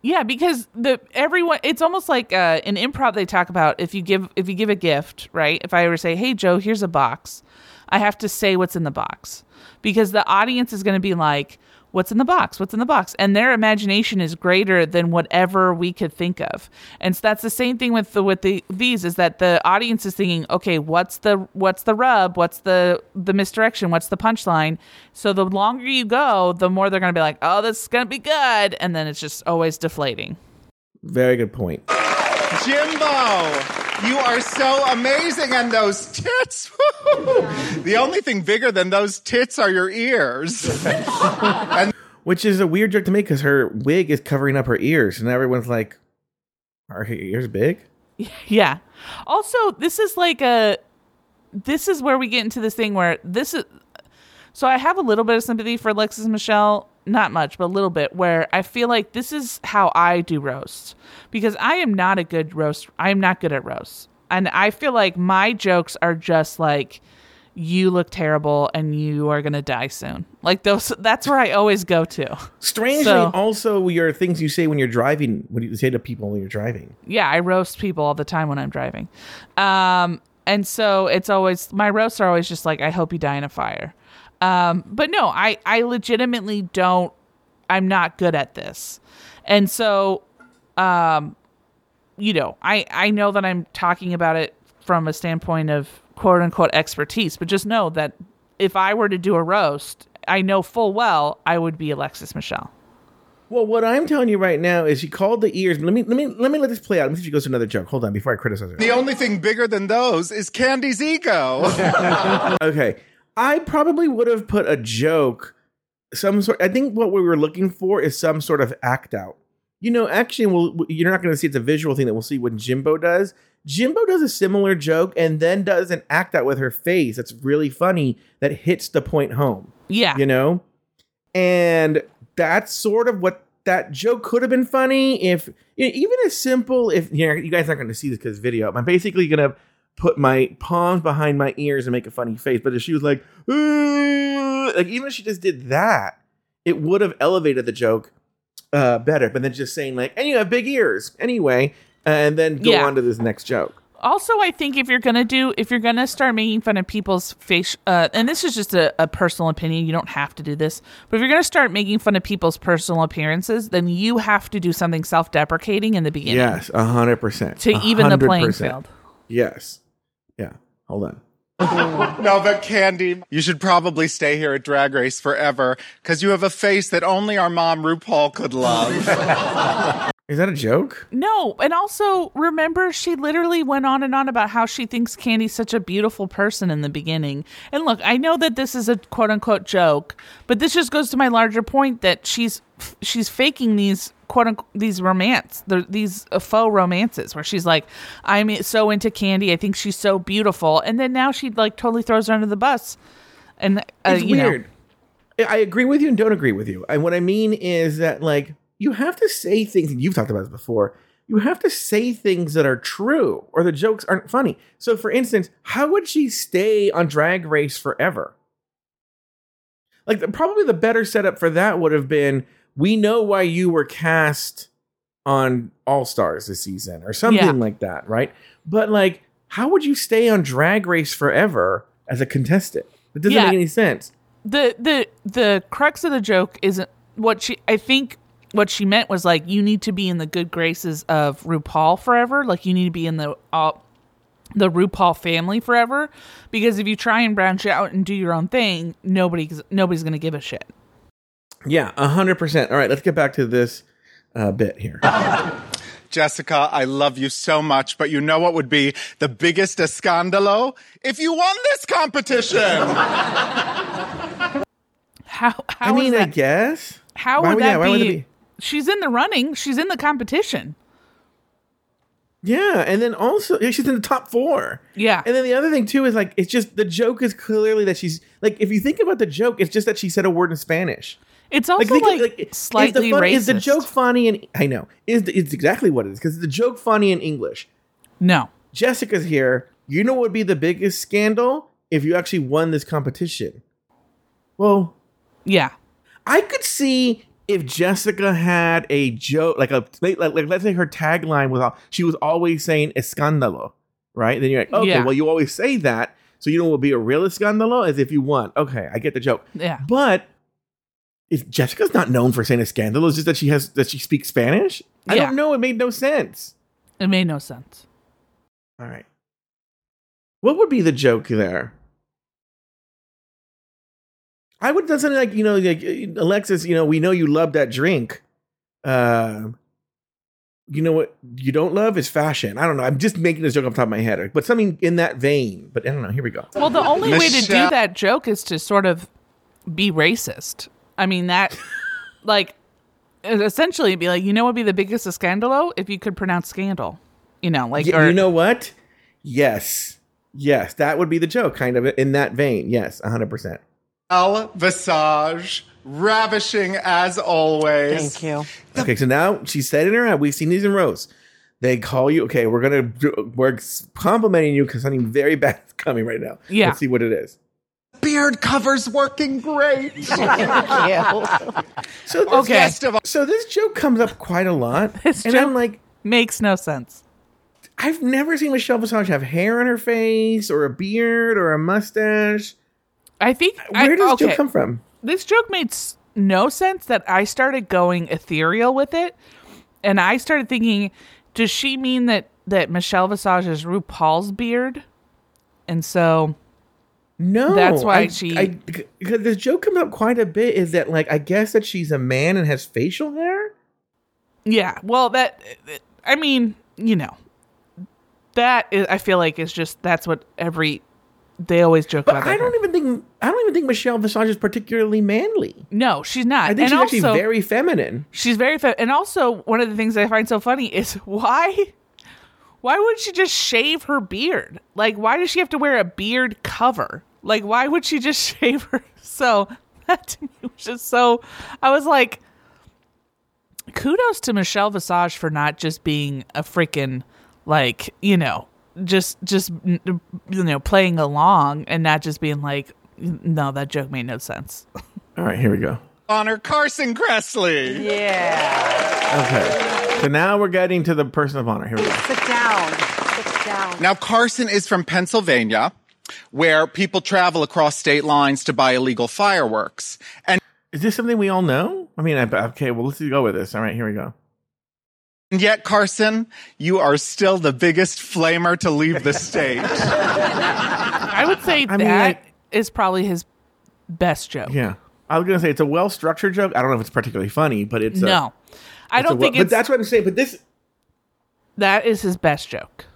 Yeah, because the everyone it's almost like uh, in improv they talk about if you give if you give a gift, right? If I ever say, "Hey Joe, here's a box," I have to say what's in the box because the audience is going to be like, "What's in the box? What's in the box?" And their imagination is greater than whatever we could think of. And so that's the same thing with the with the these is that the audience is thinking, "Okay, what's the what's the rub? What's the the misdirection? What's the punchline?" So the longer you go, the more they're going to be like, "Oh, this is going to be good," and then it's just always deflating. Very good point. Jimbo, you are so amazing, and those tits. the only thing bigger than those tits are your ears. [LAUGHS] and- Which is a weird joke to make because her wig is covering up her ears, and everyone's like, "Are her ears big?" [LAUGHS] Yeah. Also, this is like a this is where we get into this thing where this is so I have a little bit of sympathy for Alexis Michelle, not much, but a little bit, where I feel like this is how I do roasts. Because I am not a good roast I am not good at roasts. And I feel like my jokes are just like you look terrible and you are gonna die soon. Like those that's where I always go to. Strangely, So- also your things you say when you're driving, what do you say to people when you're driving? yeah, I roast people all the time when I'm driving. Um, and so it's always my roasts are always just like, I hope you die in a fire. Um, but no, I I legitimately don't. I'm not good at this, and so, um, you know, I I know that I'm talking about it from a standpoint of quote unquote expertise, but just know that if I were to do a roast, I know full well I would be Alexis Michelle. Well, what I'm telling you right now is she called the ears. Let me let me let me let this play out. Let me see if she goes to another joke. Hold on, before I criticize her. the only thing bigger than those is Kandy's ego. [LAUGHS] Okay. I probably would have put a joke, some sort. I think what we were looking for is some sort of act out. You know, actually, we'll, you're not going to see it's a visual thing that we'll see when Jimbo does. Jimbo does a similar joke and then does an act out with her face that's really funny that hits the point home. Yeah, You know, and that's sort of what that joke could have been funny if you know, even as simple if you know you guys aren't going to see this because video. I'm basically going to put my palms behind my ears and make a funny face. But if she was like, "Ooh," like even if she just did that, it would have elevated the joke uh, better. But then just saying like, and you have big ears anyway, and then go Yeah. on to this next joke. Also, I think if you're gonna do, if you're gonna start making fun of people's face, uh, and this is just a, a personal opinion, you don't have to do this, but if you're gonna start making fun of people's personal appearances, then you have to do something self-deprecating in the beginning Yes, a hundred percent to even the playing field. Yes. Yeah. Hold on. [LAUGHS] No, but Kandy, you should probably stay here at Drag Race forever because you have a face that only our mom RuPaul could love. [LAUGHS] Is that a joke? No, and also remember she literally went on and on about how she thinks Kandy's such a beautiful person in the beginning. And look, I know that this is a quote unquote joke, but this just goes to my larger point that she's she's faking these quote unquote these romance these uh, faux romances where she's like I'm so into Kandy, I think she's so beautiful, and then now she like totally throws her under the bus. And uh, It's you know, weird. I I agree with you and don't agree with you. And what I mean is that like you have to say things and you've talked about this before. You have to say things that are true or the jokes aren't funny. So for instance, how would she stay on drag race forever? Like the, probably the better setup for that would have been we know why you were cast on All Stars this season or something Yeah. like that, right? But like how would you stay on drag race forever as a contestant? It doesn't Yeah. make any sense. the the the crux of the joke isn't what she I think what she meant was like you need to be in the good graces of RuPaul forever like you need to be in the all the RuPaul family forever because if you try and branch out and do your own thing nobody's nobody's going to give a shit. Yeah, a hundred percent. All right, let's get back to this uh, bit here. Jessica, I love you so much, but you know what would be the biggest escandalo? If you won this competition! How how I is mean, I guess. how would would- that yeah, why would be, be? She's in the running, she's in the competition. Yeah, and then also yeah, she's in the top four. Yeah. And then the other thing too is like it's just the joke is clearly that she's like if you think about the joke, it's just that she said a word in Spanish. It's also like, is the slightly fun- racist. Is the joke funny? And I know is the, it's exactly what it is because the joke funny in English. No. Jessica's here. You know what would be the biggest scandal if you actually won this competition? Well, Yeah. I could see if Jessica had a joke, like a like, like, like, let's say her tagline was all- she was always saying escándalo, right? Then you're like, okay, Yeah. well you always say that, so you know what would be a real escándalo is if you won. Okay, I get the joke. Yeah. But if Jessica's not known for saying a scandal, it's just that she has that she speaks Spanish. I Yeah. don't know. It made no sense. It made no sense. All right, what would be the joke there? I would do something like you know, like uh, Alexis. You know, we know you love that drink. Uh, you know what you don't love is fashion. I don't know. I'm just making this joke off the top of my head, but something in that vein. But I don't know. Here we go. Well, the only way to do that joke is to sort of be racist. I mean, that, [LAUGHS] like, essentially be like, you know what would be the biggest scandalo? If you could pronounce scandal. You know, like, Y- or, you know what? Yes, yes, that would be the joke, kind of in that vein. Yes, 100. percent El Visage, ravishing as always. Thank you. Okay, so now she said in her head, we've seen these in rows. They call you. Okay, we're gonna do- we're complimenting you because something very bad is coming right now. Yeah. Let's see what it is. Beard cover's working great. [LAUGHS] So this, Okay. Best of all. so this joke comes up quite a lot, [LAUGHS] This and joke- I'm like, makes no sense. I've never seen Michelle Visage have hair on her face or a beard or a mustache. I think. Uh, I- Where does okay. joke come from? this joke made s- no sense that I started going ethereal with it. And I started thinking, does she mean that, that Michelle Visage is RuPaul's beard? And so No, That's why I- she- I, because the joke comes up quite a bit. Is that like I guess that she's a man and has facial hair? Yeah, well, that I mean, you know, that is, I feel like is just that's what every they always joke But about. I don't hair. even think I don't even think Michelle Visage is particularly manly. No, she's not. I think and she's also, actually very feminine. she's very fe- and also one of the things I find so funny is [LAUGHS] why why would she just shave her beard? Like why does she have to wear a beard cover? Like why would she just [LAUGHS] shave her? So that to me was just so I was like kudos to Michelle Visage for not just being a freaking like you know just just you know playing along and not just being like no that joke made no sense. All right, here we go. Honor Carson Kressley. Yeah. Okay. So now we're getting to the person of honor. Here we go. Sit down. Sit down. Now, Carson is from Pennsylvania, where people travel across state lines to buy illegal fireworks. And Is this something we all know? I mean, I, okay, well, let's go with this. All right, here we go. And yet, Carson, you are still the biggest flamer to leave the state. [LAUGHS] I would say I that mean, is probably his best joke. Yeah. I was going to say it's a well structured joke. I don't know if it's particularly funny, but it's. A, no, I it's don't think well- it's But that's what I'm saying. But this. that is his best joke.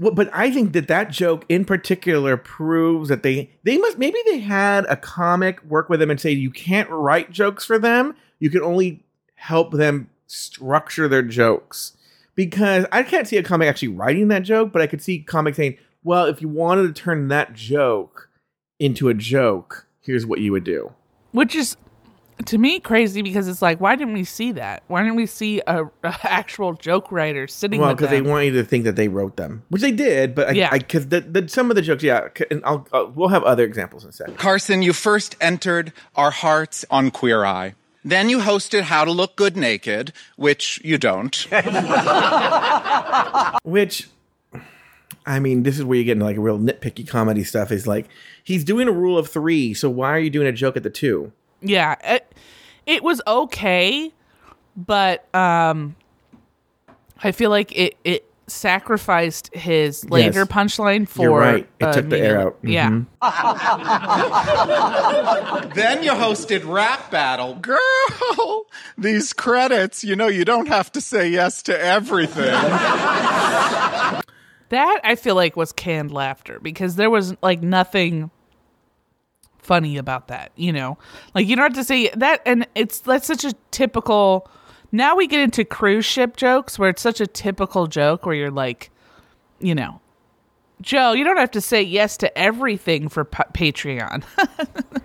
Well, but I think that that joke in particular proves that they they must maybe they had a comic work with them and say you can't write jokes for them. You can only help them structure their jokes because I can't see a comic actually writing that joke, but I could see comic saying, "Well, if you wanted to turn that joke into a joke, here's what you would do." which is to me crazy because it's like why didn't we see that why didn't we see a, a actual joke writer sitting there? Well, because they want you to think that they wrote them, which they did, but I, Yeah. because the, the some of the jokes, yeah, and I'll, i we'll have other examples in a second. Carson, you first entered our hearts on Queer Eye. Then you hosted How to Look Good Naked, which you don't. [LAUGHS] Which, I mean, this is where you get into like real nitpicky comedy stuff. Is like he's doing a rule of three, so why are you doing a joke at the two? yeah it, it was okay but um i feel like it it sacrificed his later Yes. punchline for You're right. It uh, took the air out. yeah Mhm. [LAUGHS] then you hosted Rap Battle. Girl, [LAUGHS] these credits, you know, you don't have to say yes to everything. [LAUGHS] that i feel like was canned laughter because there was like nothing funny about that you know like you don't have to say that and it's that's such a typical now we get into cruise ship jokes where it's such a typical joke where you're like you know joe you don't have to say yes to everything for pa- patreon [LAUGHS]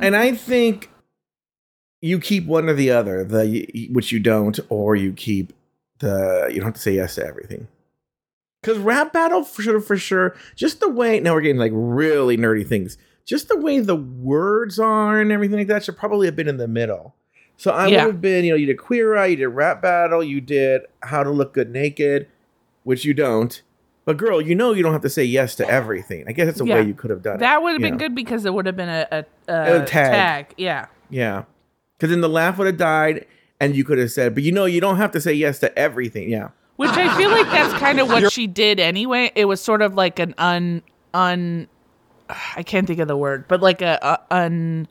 and I think you keep one or the other, the which you don't, or you keep the you don't have to say yes to everything. Because rap battle for sure, for sure, just the way now we're getting like really nerdy things. Just the way the words are and everything like that should probably have been in the middle. So I Yeah. would have been, you know, you did Queer Eye, you did Rap Battle, you did How to Look Good Naked, which you don't. But girl, you know you don't have to say yes to everything. I guess that's a Yeah. way you could have done it. that would have been Yeah. good because it would have been a, a, A a tag. tag yeah Yeah. Because then the laugh would have died, and you could have said, but you know, you don't have to say yes to everything. Yeah. Which I feel like that's kind of what she did anyway. It was sort of like an un un I can't think of the word, but like a, a un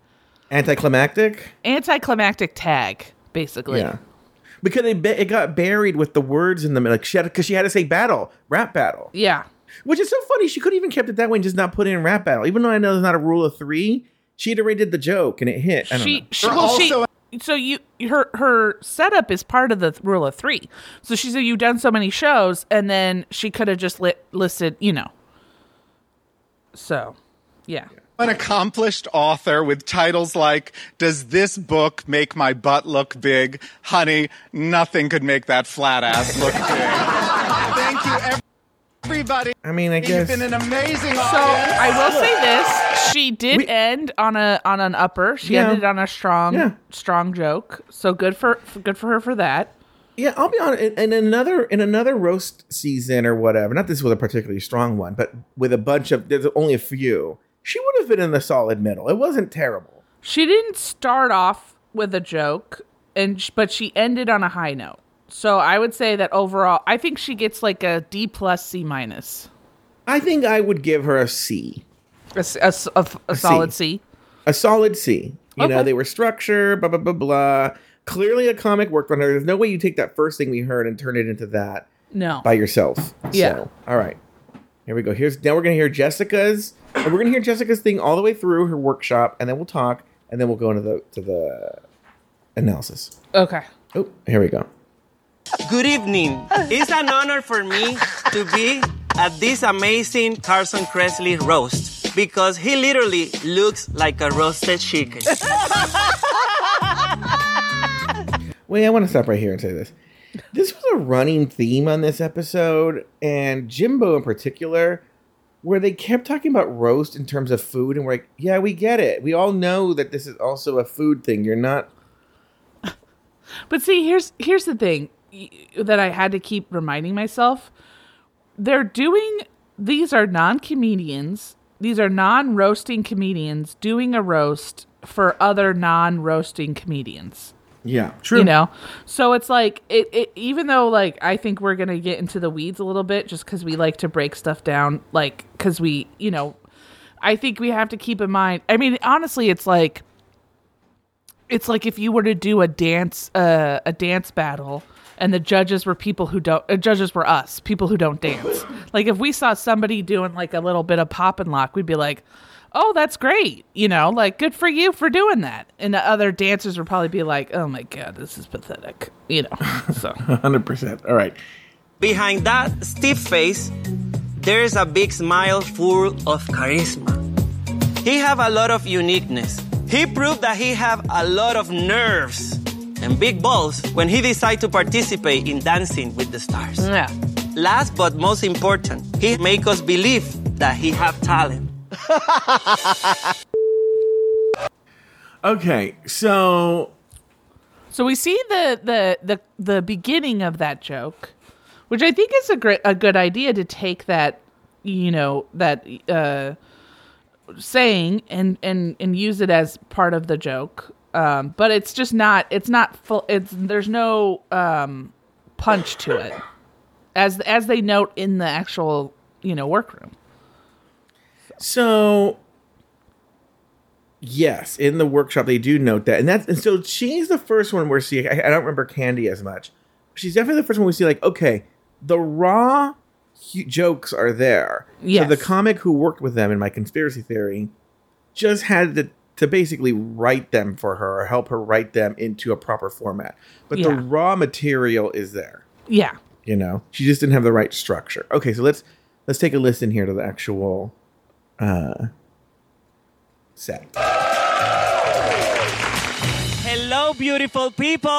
Anticlimactic? anticlimactic tag, basically. Yeah. Because it, it got buried with the words in the middle. Like she had, because she had to say battle, rap battle. Yeah. Which is so funny. She could have even kept it that way and just not put in rap battle. Even though I know there's not a rule of three, she had already did the joke and it hit. I don't She, know. she They're well also- she so you her her setup is part of the th- rule of 3. So she said you've done so many shows and then she could have just li- listed, you know. So, yeah. An accomplished author with titles like Does This Book Make My Butt Look Big? Honey, nothing could make that flat ass look big. [LAUGHS] Thank you, everybody. I mean, I You've guess. been an amazing So audience. I will say this: she did We- end on a on an upper. She Yeah. ended on a strong Yeah. strong joke. So good for good for her for that. Yeah, I'll be honest. In, in another in another roast season or whatever, not this was a particularly strong one, but with a bunch of there's only a few. She would have been in the solid middle. It wasn't terrible. She didn't start off with a joke, and but she ended on a high note. So I would say that overall, I think she gets like a D plus C minus, I think I would give her a C, a, s- a s- a f- a solid C. a solid C. You know, they were structure, blah blah blah blah. Clearly, a comic worked on her. There's no way you take that first thing we heard and turn it into that No, by yourself. Yeah. So, all right. Here we go. Here's now we're gonna hear Jessica's, and we're gonna hear Jessica's thing all the way through her workshop, and then we'll talk, and then we'll go into the to the analysis. okay. Oh, here we go. Good evening. It's an honor for me to be at this amazing Carson Kressley roast because he literally looks like a roasted chicken. [LAUGHS] Wait, I want to stop right here and say this. This was a running theme on this episode, and Jimbo in particular, where they kept talking about roast in terms of food, and we're like, yeah, we get it. We all know that this is also a food thing. You're not. But see, here's here's the thing y- that I had to keep reminding myself. They're doing these are non-comedians. These are non-roasting comedians doing a roast for other non-roasting comedians. Yeah, true. You know. So it's like it, it even though like I think we're going to get into the weeds a little bit just cuz we like to break stuff down like cuz we, you know, I think we have to keep in mind. I mean, honestly, it's like it's like if you were to do a dance uh, a dance battle and the judges were people who don't uh, judges were us people who don't dance like if we saw somebody doing like a little bit of pop and lock we'd be like oh that's great you know like good for you for doing that and the other dancers would probably be like oh my god this is pathetic you know [LAUGHS] so 100%. All right. Behind that stiff face, there's a big smile full of charisma. He have a lot of uniqueness. He proved that he have a lot of nerves and big balls when he decided to participate in Dancing with the Stars. yeah Last but most important, he make us believe that he have talent. [LAUGHS] Okay, so So we see the the the the beginning of that joke, which I think is a great a good idea to take that you know that uh saying and and and use it as part of the joke. Um but it's just not it's not full it's there's no um punch to it. As as they note in the actual, you know, workroom. So yes, in the workshop they do note that, and that's and so she's the first one we're seeing. I, I don't remember Kandy as much. She's definitely the first one we see. Like, okay, the raw jokes are there. Yes. So the comic who worked with them in my conspiracy theory just had to to basically write them for her or help her write them into a proper format. But the raw material is there. Yeah. You know, she just didn't have the right structure. Okay, so let's let's take a listen here to the actual uh set. Hello, beautiful people!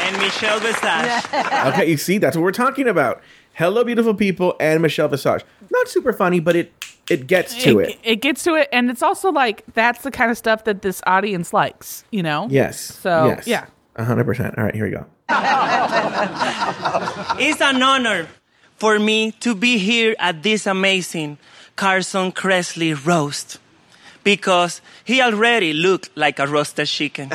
And Michelle Visage. [LAUGHS] Okay, you see, that's what we're talking about. Hello, beautiful people, and Michelle Visage. Not super funny, but it it gets to it. It gets to it and it's also like that's the kind of stuff that this audience likes, you know? Yes. So, yes. yeah. hundred percent. All right, here we go. [LAUGHS] It's an honor for me to be here at this amazing Carson Kressley roast because he already looked like a roasted chicken. [LAUGHS]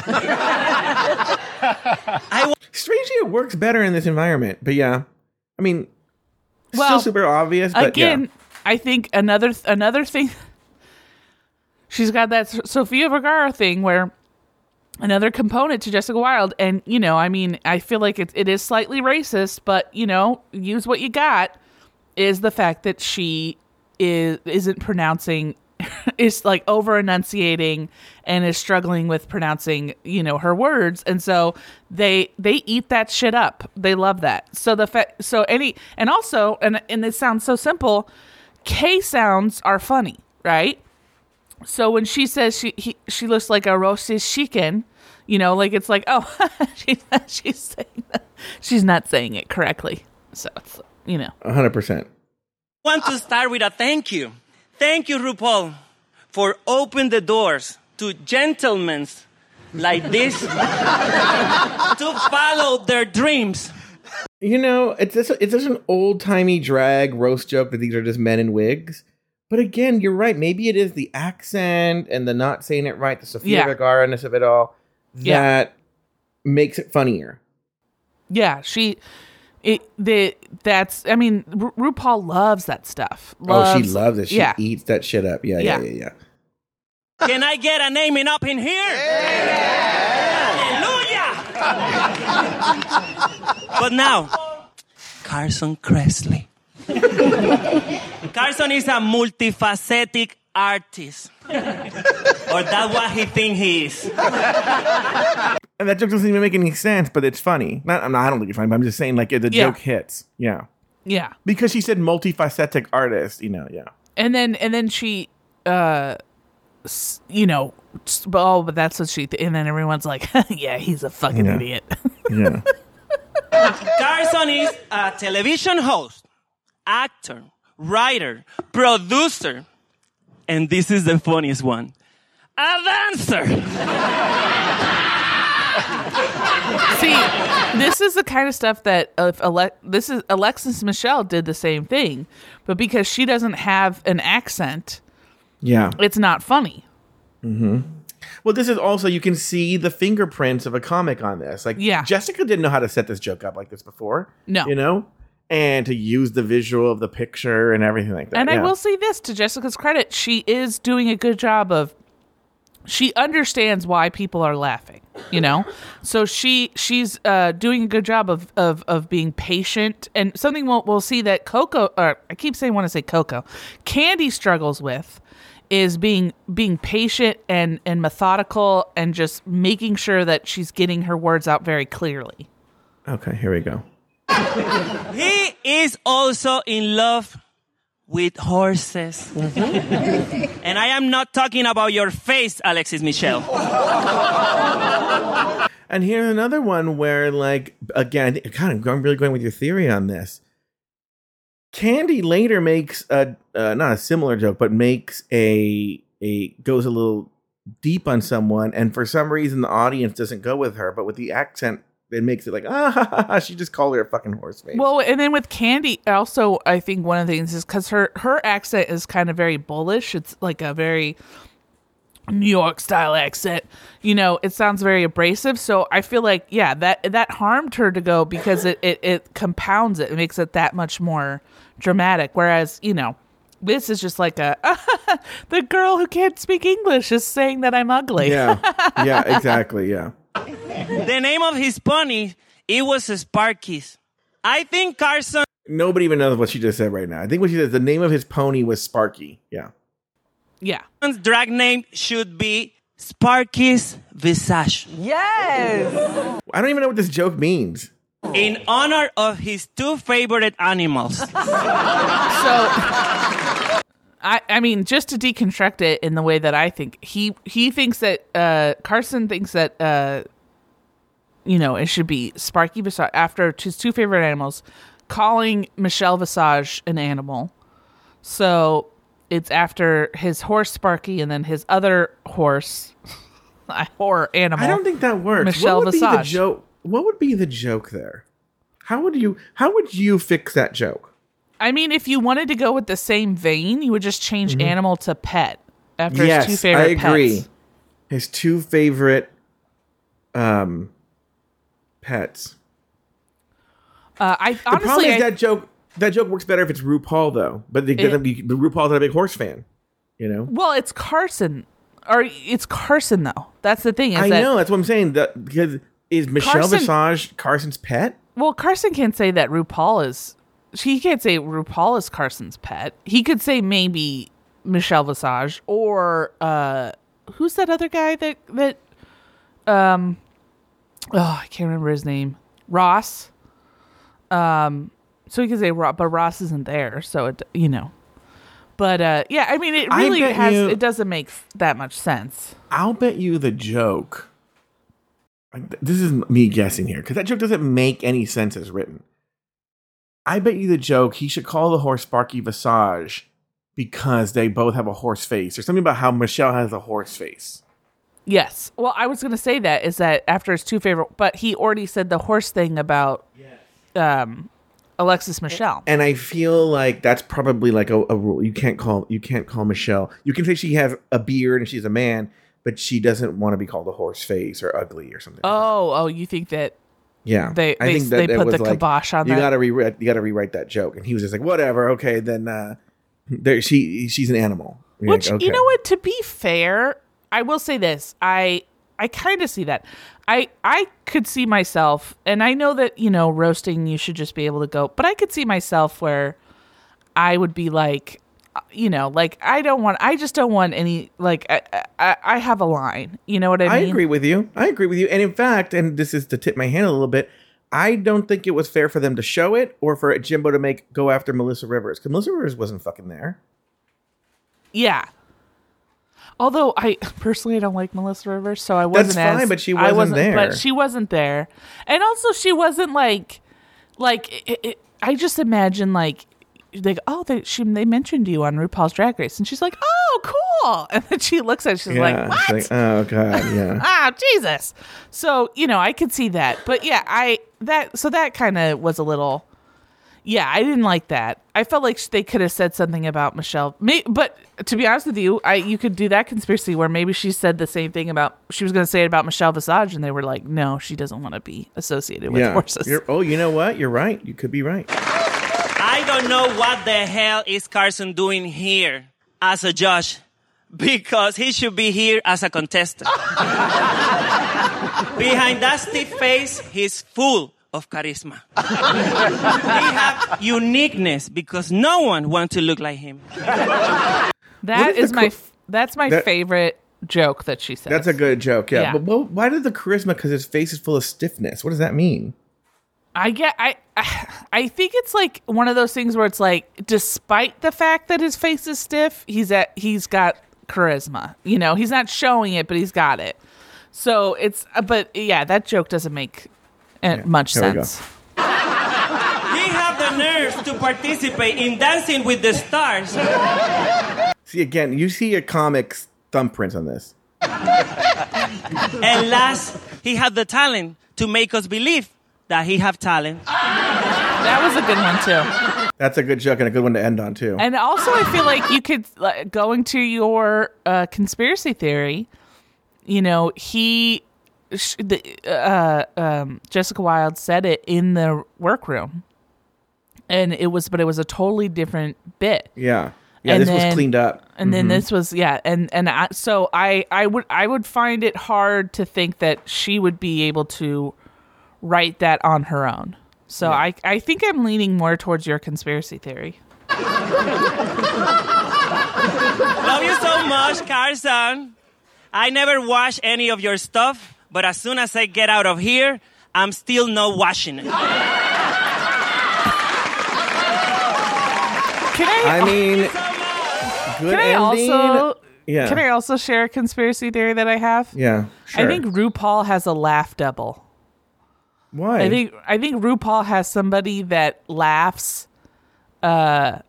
Strangely, it works better in this environment, but yeah, I mean, Well, still super obvious. But Again, yeah. I think another another thing [LAUGHS] she's got that Sofia Vergara thing where another component to Jessica Wild. And you know, I mean, I feel like it, it is slightly racist, but you know, use what you got is the fact that she is isn't pronouncing [LAUGHS] is like over enunciating and is struggling with pronouncing you know her words. And so they they eat that shit up. They love that. So the fact so any and also and and it sounds so simple k sounds are funny right so when she says she he, she looks like a roasted chicken you know like it's like oh [LAUGHS] she's not, she's saying that. she's not saying it correctly so it's you know hundred percent. want to start with a thank you. Thank you, RuPaul, for opening the doors to gentlemen like this [LAUGHS] to follow their dreams. You know, it's just, it's just an old timey drag roast joke that these are just men in wigs. But again, you're right. Maybe it is the accent and the not saying it right, the Sofia Yeah. Vergara ness of it all that Yeah. makes it funnier. Yeah, she it the that's I mean Ru- RuPaul loves that stuff. oh, she Loves- loves it. She yeah. eats that shit up. Yeah, yeah, Yeah. yeah, yeah. Can I get a naming up in here? Hallelujah! But now, Carson Kressley. Carson is a multifaceted artist. or that's what he think he is. And that joke doesn't even make any sense, but it's funny. Not, I'm not, I don't think it's funny, but I'm just saying, like, the Yeah. joke hits. Yeah. Yeah. Because she said multifaceted artist, you know, yeah. And then and then she uh s- you know, s- oh, but that's what she. Th-. And then everyone's like, [LAUGHS] yeah, he's a fucking Yeah. idiot. [LAUGHS] Yeah. Carson is a television host, actor, writer, producer, and this is the funniest one a dancer. [LAUGHS] See, this is the kind of stuff that if Ale- this is Alexis Michelle did the same thing, but because she doesn't have an accent, Yeah. it's not funny. Well, this is also you can see the fingerprints of a comic on this. Like, Yeah. Jessica didn't know how to set this joke up like this before. No. you know, and to use the visual of the picture and everything like that. And I will say this to Jessica's credit, she is doing a good job of she understands why people are laughing, you know? So she she's uh, doing a good job of, of of being patient and something we'll we'll see that Coco or I keep saying want to say Coco. Kandy struggles with is being being patient and and methodical and just making sure that she's getting her words out very clearly. Okay, here we go. He is also in love with horses. Mm-hmm. and I am not talking about your face, Alexis Michelle. And here's another one where, like, again, I think, kind of, I'm really going with your theory on this. Kandy later makes a uh, not a similar joke, but makes a a goes a little deep on someone, and for some reason the audience doesn't go with her, but with the accent, it makes it like ah, ha, ha, ha, she just called her a fucking horse face. Well, and then with Kandy, also, I think one of the things is because her her accent is kind of very bullish. It's like a very New York style accent. You know, it sounds very abrasive. So I feel like, yeah, that that harmed her to go because it it, it compounds it. It makes it that much more dramatic. Whereas, you know, this is just like a [LAUGHS] the girl who can't speak English is saying that I'm ugly. yeah, [LAUGHS] yeah, exactly, yeah. The name of his pony, it was Sparky's. I think Carson Nobody even knows what she just said right now. I think what she said, the name of his pony was Sparky. Yeah. Yeah. Carson's drag name should be Sparky's Visage. Yes. I don't even know what this joke means. In honor of his two favorite animals. [LAUGHS] So, I I mean, just to deconstruct it in the way that I think, he he thinks that uh, Carson thinks that uh, you know it should be Sparky Visage after his two favorite animals, calling Michelle Visage an animal. So it's after his horse Sparky and then his other horse, [LAUGHS] a horror animal. I don't think that works. Michelle what would be the Visage. joke? What would be the joke there? How would you how would you fix that joke? I mean, if you wanted to go with the same vein, you would just change animal to pet after his two yes, favorite I agree. pets. His two favorite um pets. Uh, I The problem honestly, is I, that joke that joke works better if it's RuPaul though. But they It- be the RuPaul's not a big horse fan. You know? well, it's Carson, or it's Carson though. That's the thing. Is I that, know, that's what I'm saying. That because is Michelle Carson- Visage Carson's pet? Well, Carson can't say that RuPaul is. She can't say RuPaul is Carson's pet. He could say maybe Michelle Visage or uh, who's that other guy that that um oh I can't remember his name Ross. Um, so he could say Ross, but Ross isn't there, so it you know. But uh, yeah, I mean, it really has. you- It doesn't make that much sense. I'll bet you the joke. This is me guessing here because that joke doesn't make any sense as written. I bet you the joke he should call the horse Sparky Visage because they both have a horse face or something about how Michelle has a horse face. Yes. Well, I was going to say that is that after his two favorite, but he already said the horse thing about um, Alexis Michelle. And I feel like that's probably like a, a rule. You can't call you can't call Michelle. You can say she has a beard and she's a man, but she doesn't want to be called a horse face or ugly or something. Oh, oh, you think that? Yeah, They- I they- think that they that put was the like, kibosh on you that. gotta rewrite. You gotta rewrite that joke, and he was just like, whatever. Okay, then uh, there she she's an animal. You're Which like, you know what? To be fair, I will say this. I I kind of see that. I I could see myself, and I know that you know roasting you should just be able to go, but I could see myself where I would be like, uh, you know, like I don't want. I just don't want any. Like I I, I have a line. You know what I I mean? I agree with you. I agree with you. And in fact, and this is to tip my hand a little bit. I don't think it was fair for them to show it or for Jimbo to make go after Melissa Rivers because Melissa Rivers wasn't fucking there. Yeah. Although I [LAUGHS] personally I don't like Melissa Rivers, so I wasn't fine, as but she I wasn't there. But she wasn't there, and also she wasn't like like it, it, I just imagine like like oh they she they mentioned you on RuPaul's Drag Race, and she's like oh cool, [LAUGHS] and then she looks at it, she's like what? it's like, oh god, [LAUGHS] yeah. ah jesus so you know i could see that but yeah i that so that kind of was a little yeah i didn't like that i felt like they could have said something about michelle May, but to be honest with you i you could do that conspiracy where maybe she said the same thing about she was going to say it about michelle visage and they were like no she doesn't want to be associated with yeah. horses You're, oh, you know what? You're right. You could be right. I don't know what the hell is Carson doing here as a judge because he should be here as a contestant. [LAUGHS] Behind that stiff face, he's full of charisma. [LAUGHS] he have uniqueness because no one wants to look like him. that What is is my co- that's my That- favorite joke that she said That's a good joke. Yeah. Yeah. But well, why did the charisma? Because his face is full of stiffness. What does that mean? I get I [SIGHS] I think it's like one of those things where it's like despite the fact that his face is stiff, he's at he's got charisma. You know, he's not showing it, but he's got it. So it's uh, but yeah, that joke doesn't make uh, much here we go. sense. Have the nerve to participate in Dancing with the Stars. See again. You see a comic's thumbprints on this. And last, he had the talent to make us believe that he have talent. That was a good one too. That's a good joke and a good one to end on too. And also, I feel like you could like, going to your uh, conspiracy theory. You know, he, sh- the, uh, um, Jessica Wild said it in the workroom, and it was, but it was a totally different bit. yeah. Yeah. And this was cleaned up. And then this was yeah, and and I, so I I would I would find it hard to think that she would be able to write that on her own. So I I think I'm leaning more towards your conspiracy theory. Love you so much, Carson. I never wash any of your stuff, but as soon as I get out of here, I'm still not washing it. Can I? I mean, good can I ending. also? yeah. Can I also share a conspiracy theory that I have? yeah. Sure. I think RuPaul has a laugh double. Why? I think I think RuPaul has somebody that laughs, uh,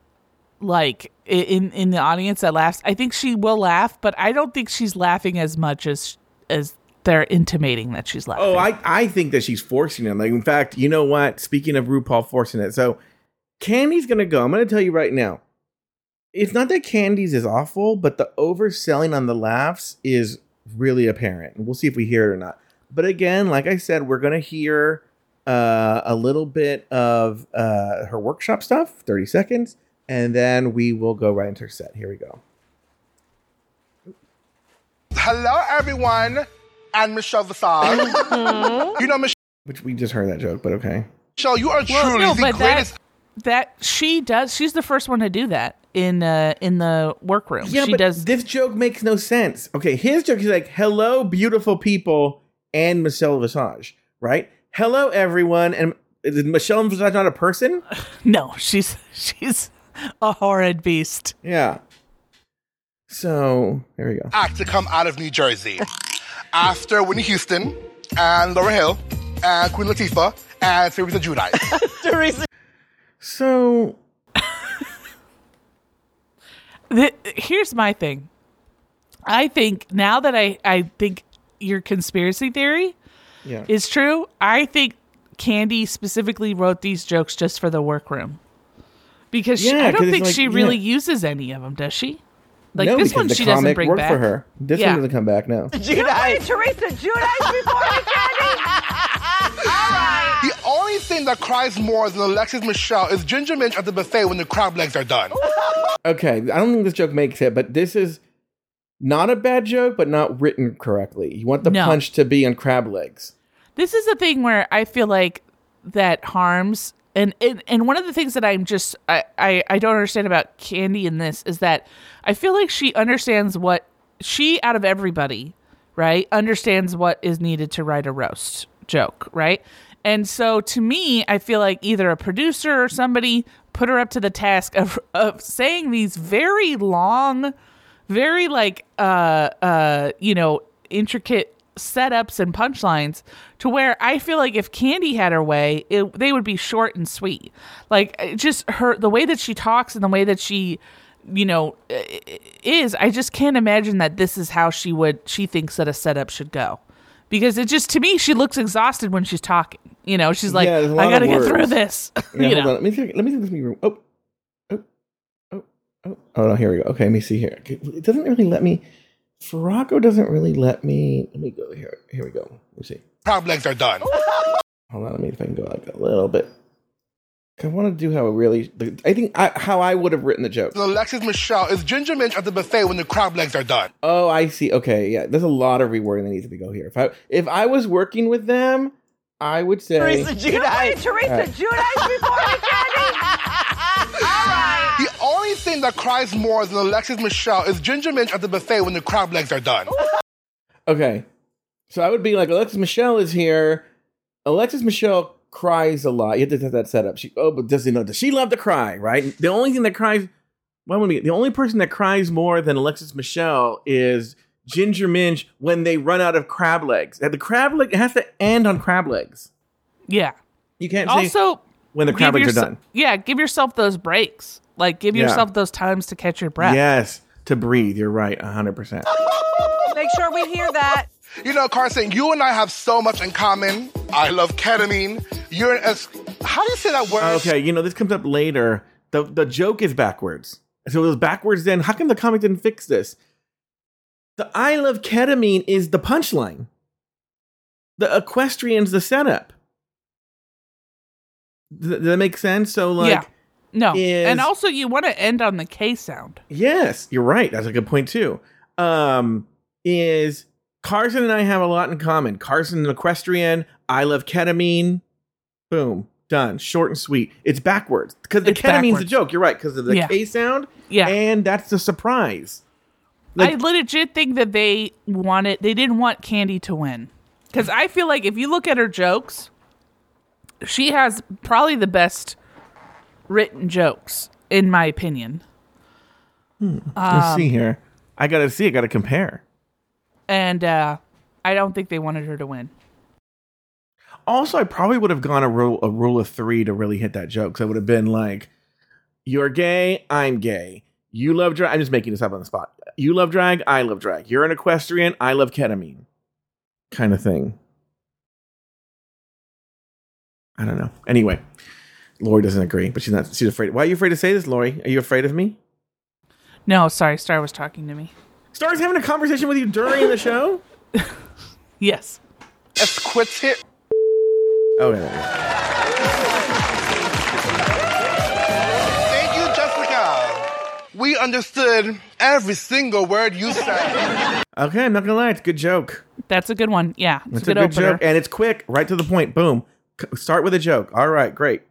like in in the audience that laughs. I think she will laugh, but I don't think she's laughing as much as as they're intimating that she's laughing. Oh, I, I think that she's forcing it. Like, in fact, you know what? Speaking of RuPaul forcing it, so Kandy's gonna go. I'm gonna tell you right now. It's not that Kandy's is awful, but the overselling on the laughs is really apparent. We'll see if we hear it or not. But again, like I said, we're gonna hear uh, a little bit of uh, her workshop stuff, 30 seconds, and then we will go right into her set. Here we go. Hello, everyone. And Michelle Visage. you know, Michelle. Which we just heard that joke, but okay. Michelle, you are well, truly no, the but greatest. that that she does. She's the first one to do that in uh in the workroom. Yeah, she but does. this joke makes no sense. Okay, his joke is like, "Hello, beautiful people," and Michelle Visage, right? Hello, everyone, and is Michelle Visage not a person? [LAUGHS] no, she's she's a horrid beast. Yeah. So there we go. act to come out of New Jersey [LAUGHS] after Whitney Houston and Lauryn Hill and Queen Latifah and Teresa Giudice. [LAUGHS] So the, here's my thing. I think now that I I think your conspiracy theory yeah, is true, I think Kandy specifically wrote these jokes just for the workroom. Because she, Yeah, I 'cause don't think like- she really yeah. uses any of them, does she? Like no, this one, the she doesn't comic bring worked back for her. This Yeah. one doesn't come back. No. [LAUGHS] You played Teresa Giudice before me, Kandy? All right. [LAUGHS] the only thing that cries more than Alexis Michelle is Ginger Minj at the buffet when the crab legs are done. Okay, I don't think this joke makes it, but this is not a bad joke, but not written correctly. You want the No. punch to be on crab legs. this is a thing where I feel like that harms and and, and one of the things that I'm just I, I I don't understand about Kandy in this is that I feel like she understands what she out of everybody, right, understands what is needed to write a roast joke, right? And so to me, I feel like either a producer or somebody put her up to the task of of saying these very long very like uh uh you know intricate setups and punchlines to where I feel like if Kandy had her way, it, they would be short and sweet. Like just her the way that she talks and the way that she you know i- i- is I just can't imagine that this is how she would she thinks that a setup should go. Because it just to me she looks exhausted when she's talking. You know, she's like Yeah, there's a I lot got to get through this. [LAUGHS] Yeah, you hold know. on. Let me think. Let me think. This room. Oh, oh, oh, oh. Oh no, here we go. Okay, let me see here. It doesn't really let me. Farrago doesn't really let me. Let me go here. Here we go. Let me see. Crab legs are done. Hold on. Let me if I can go like a little bit. 'Cause I want to do how it really. I think I, how I would have written the joke. Alexis Michelle is Ginger Minj at the buffet when the crab legs are done. Oh, I see. Okay, yeah. There's a lot of rewording that needs to go here. If I if I was working with them, I would say. Teresa Giudice. Teresa Alright. Giudice before me, Kandy. [LAUGHS] All right. The only thing that cries more than Alexis Michelle is Ginger Minj at the buffet when the crab legs are done. Okay. So I would be like, Alexis Michelle is here. Alexis Michelle cries a lot. You have to have that set up. She oh, but does you know does she love to cry, right? The only thing that cries well, let me the only person that cries more than Alexis Michelle is Ginger Minj when they run out of crab legs. The crab leg it has to end on crab legs. Yeah. You can't say Also when the crab give legs are yourse- done. Yeah, give yourself those breaks. Like give Yeah. yourself those times to catch your breath. Yes, to breathe. You're right, hundred percent. Make sure we hear that. You know, Carson, you and I have so much in common. I love ketamine. You're an es- how do you say that word? Okay, you know this comes up later. the The joke is backwards. So it was backwards. Then how come the comic didn't fix this? The I love ketamine is the punchline. The equestrian's the setup. Th- Does that make sense? So like, yeah. No. is- and also you want to end on the K sound. yes, you're right. That's a good point too. Um, is Carson and I have a lot in common. Carson an equestrian. I love ketamine. Boom. Done. Short and sweet. It's backwards because the ketamine's a joke. You're right because of the Yeah. K sound. Yeah. and that's the surprise. Like, I legit think that they wanted they didn't want Kandy to win. Cuz I feel like if you look at her jokes, she has probably the best written jokes in my opinion. Let's Um, see here. I gotta see. I gotta compare. And uh I don't think they wanted her to win. Also, I probably would have gone a rule a rule of three to really hit that joke. So I would have been like, "You're gay. I'm gay. You love drag. I'm just making this up on the spot. You love drag. I love drag. You're an equestrian. I love ketamine. Kind of thing. I don't know. Anyway, Lauri doesn't agree, but she's not. She's afraid. Why are you afraid to say this, Lauri? Are you afraid of me? No, sorry, Star was talking to me. Star's having a conversation with you during the show. [LAUGHS] Yes. Let's quit here. Oh, yeah, yeah. Thank you, Jessica. We understood every single word you said. Okay, I'm not gonna lie. It's a good joke. That's a good one. Yeah. It's It's a good, opener. joke, and it's quick, right to the point. Boom. Start with a joke. All right, great.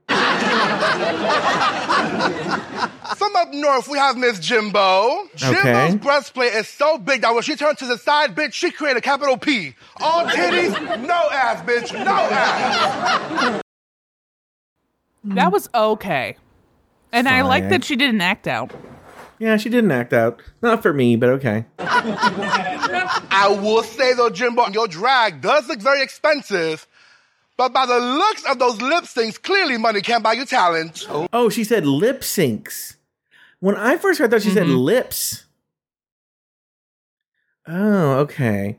From up north, we have Miss Jimbo. Jimbo's Okay. breastplate is so big that when she turned to the side, bitch, she created a capital P. All titties, no ass, bitch, no ass. That was okay. And I like that she didn't act out. Yeah, she didn't act out. Not for me, but okay. I will say though, Jimbo, your drag does look very expensive. But by the looks of those lip syncs, clearly money can't buy you talent. Oh, she said lip syncs. When I first heard that, she said Mm-hmm. lips. Oh, okay.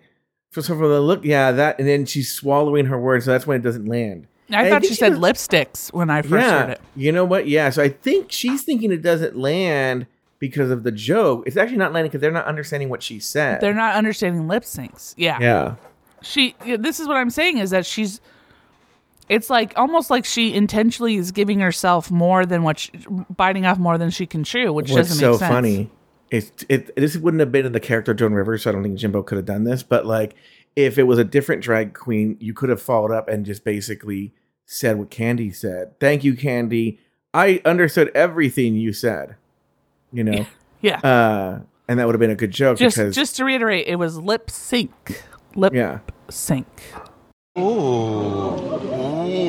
So, so for the look, yeah, that, and then she's swallowing her words, so that's when it doesn't land. I And thought she said was- lipsticks when I first yeah, heard it. you know what? Yeah, so I think she's thinking it doesn't land because of the joke. It's actually not landing because they're not understanding what she said. They're not understanding lip syncs. Yeah. Yeah. She this is what I'm saying is that she's it's like almost like she intentionally is giving herself more than what she, biting off more than she can chew, which What's doesn't so make sense. funny is it this wouldn't have been in the character of Joan Rivers, so I don't think Jimbo could have done this. But like, if it was a different drag queen, you could have followed up and just basically said what Kandy said. Thank you, Kandy. I understood everything you said. You know, [LAUGHS] Yeah. uh, and that would have been a good joke just because just to reiterate, it was lip sync. Lip yeah, sync. Ooh,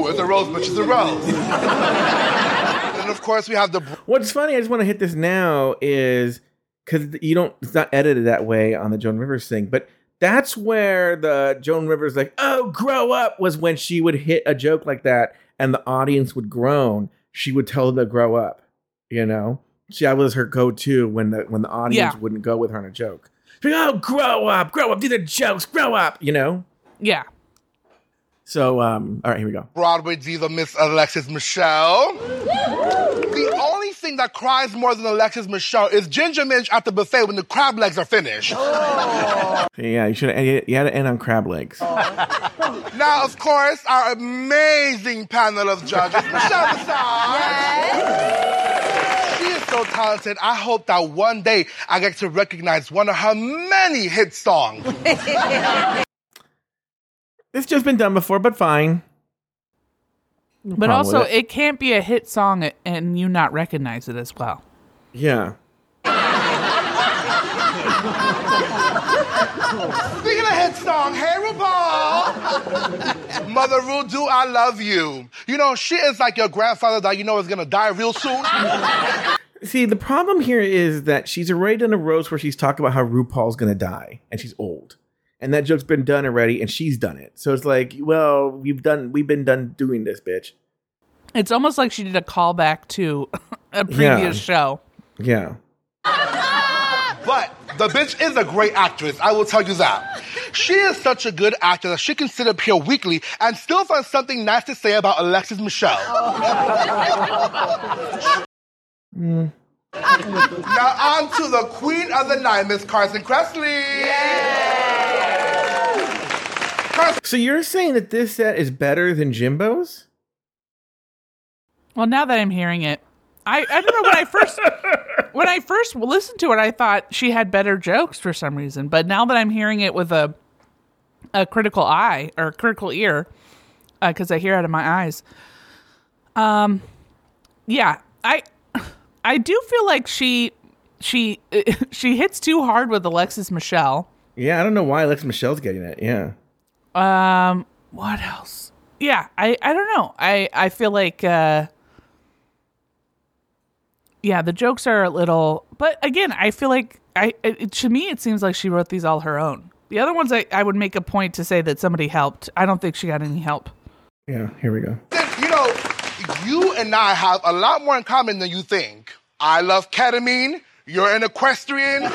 it's a rose, bitch, it's a rose. [LAUGHS] and of course, we have the What's funny, I just want to hit this now, is because you don't. It's not edited that way on the Joan Rivers thing, but that's where the Joan Rivers like, "Oh, grow up," was when she would hit a joke like that, and the audience would groan. She would tell them to grow up. You know, she that was her go-to when the when the audience Yeah. wouldn't go with her on a joke. She'd be, oh, grow up, grow up, do the jokes, grow up. You know. Yeah. So, um, all right, here we go. Broadway diva Miss Alexis Michelle. The only thing that cries more than Alexis Michelle is Ginger Minj at the buffet when the crab legs are finished. [LAUGHS] Yeah, you should. You had to end on crab legs. [LAUGHS] Now, of course, our amazing panel of judges, Michelle Visage. She is so talented. I hope that one day I get to recognize one of her many hit songs. [LAUGHS] It's just been done before, but fine. But also, it. it can't be a hit song and you not recognize it as well. Yeah. Speaking of hit song, hey RuPaul! Mother Rudu, I love you. You know, she is like your grandfather that you know is gonna die real soon. See, the problem here is that she's already done a roast where she's talking about how RuPaul's gonna die and she's old. And that joke's been done already and she's done it. So it's like, well, we've done we've been done doing this, bitch. It's almost like she did a callback to [LAUGHS] a previous Yeah. show. Yeah. But the bitch is a great actress, I will tell you that. She is such a good actor that she can sit up here weekly and still find something nice to say about Alexis Michelle. [LAUGHS] Now on to the queen of the night, Miss Carson Kressley. So you're saying that this set is better than Jimbo's? Well, now that I'm hearing it, I, I don't know when I first [LAUGHS] when I first listened to it, I thought she had better jokes for some reason. But now that I'm hearing it with a a critical eye or a critical ear, because I hear out of my eyes, um, yeah, I I do feel like she she [LAUGHS] she hits too hard with Alexis Michelle. Yeah, I don't know why Alexis Michelle's getting it. Yeah. Um, what else? Yeah, I I don't know. I I feel like uh yeah, the jokes are a little but again, I feel like I it, to me it seems like she wrote these all her own. The other ones I, I would make a point to say that somebody helped. I don't think she got any help. Yeah, here we go. You know, you and I have a lot more in common than you think. I love ketamine. You're an equestrian. [LAUGHS]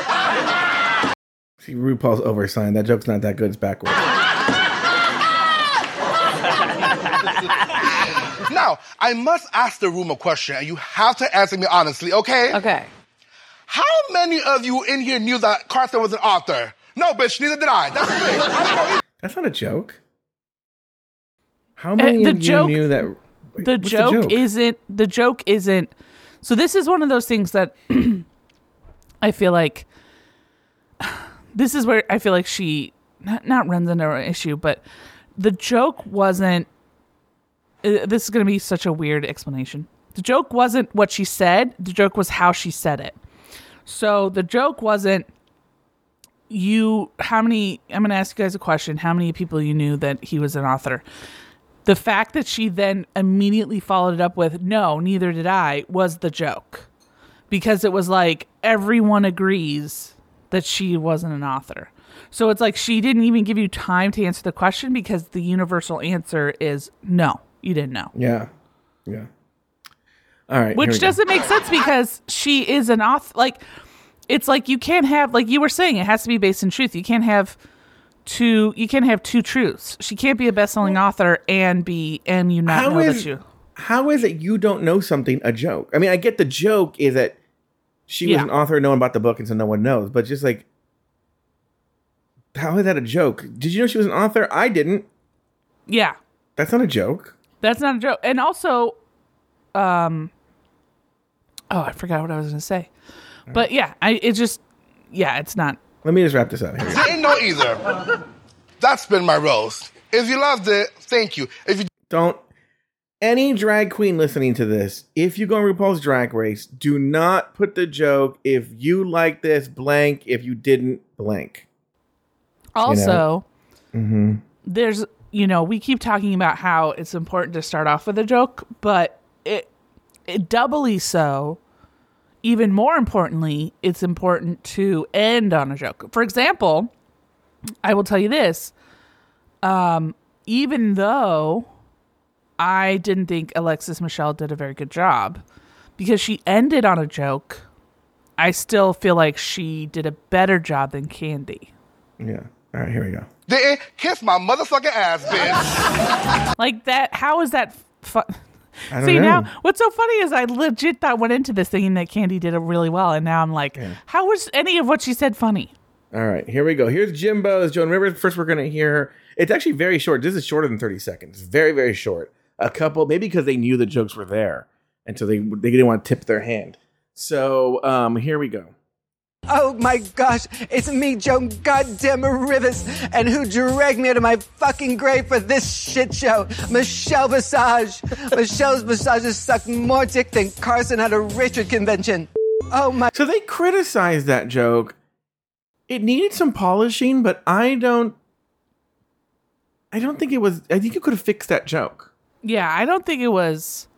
See, RuPaul's oversigned. That joke's not that good. It's backwards. [LAUGHS] now, I must ask the room a question, and you have to answer me honestly, okay? Okay. How many of you in here knew that Carson was an author? No, bitch, neither did I. That's the thing. I didn't. That's not a joke. How many Uh, the of joke- you knew that? the what's the joke, joke? isn't the joke isn't so this is one of those things that [CLEARS THROAT] i feel like [SIGHS] this is where i feel like she not, not runs into an issue but the joke wasn't uh, this is going to be such a weird explanation. The joke wasn't what she said the joke was how she said it. So the joke wasn't you how many i'm going to ask you guys a question how many people you knew that he was an author? The fact that she then immediately followed it up with no neither did i was the joke. Because it was like everyone agrees that she wasn't an author. So it's like she didn't even give you time to answer the question because the universal answer is no you didn't know Yeah, yeah. All right. which doesn't make sense because she is an author like it's like you can't have like you were saying it has to be based in truth you can't have two you can't have two truths she can't be a best-selling author and be and you not How know is that you how is it you don't know something a joke? I mean, I get the joke is that she was an author, no one bought the book, and so no one knows. But just like, how is that a joke? Did you know she was an author? I didn't. yeah That's not a joke. That's not a joke. And also, um, oh, I forgot what I was going to say. But yeah, I it just yeah, it's not. Let me just wrap this up. Here we go. Didn't know either. That's been my roast. If you loved it, thank you. If you Don't any drag queen listening to this, if you go on RuPaul's Drag Race, do not put the joke if you like this blank, if you didn't blank. Also, there's you know we keep talking about how it's important to start off with a joke, but it it doubly so. even more importantly, it's important to end on a joke. For example, I will tell you this. Um, even though I didn't think Alexis Michelle did a very good job because she ended on a joke, I still feel like she did a better job than Kandy. Yeah. All right, here we go. Didn't kiss my motherfucking ass, bitch. [LAUGHS] Like that, how is that fun? I don't See know. now, what's so funny is I legit thought went into this thinking that Kandy did it really well, and now I'm like, how was any of what she said funny? All right, here we go. Here's Jimbo. Jimbo's Joan Rivers. First, we're going to hear her. It's actually very short. This is shorter than 30 seconds. Very, very short. A couple, maybe because they knew the jokes were there. And so they, they didn't want to tip their hand. So um, here we go. Oh my gosh, it's me, Joan Goddamn Rivers, and who dragged me out of my fucking grave for this shit show? Michelle Visage. Michelle's massages suck more dick than Carson at a Richard convention. Oh my. So they criticized that joke. It needed some polishing, but I don't. I don't think it was. I think you could have fixed that joke. Yeah, I don't think it was.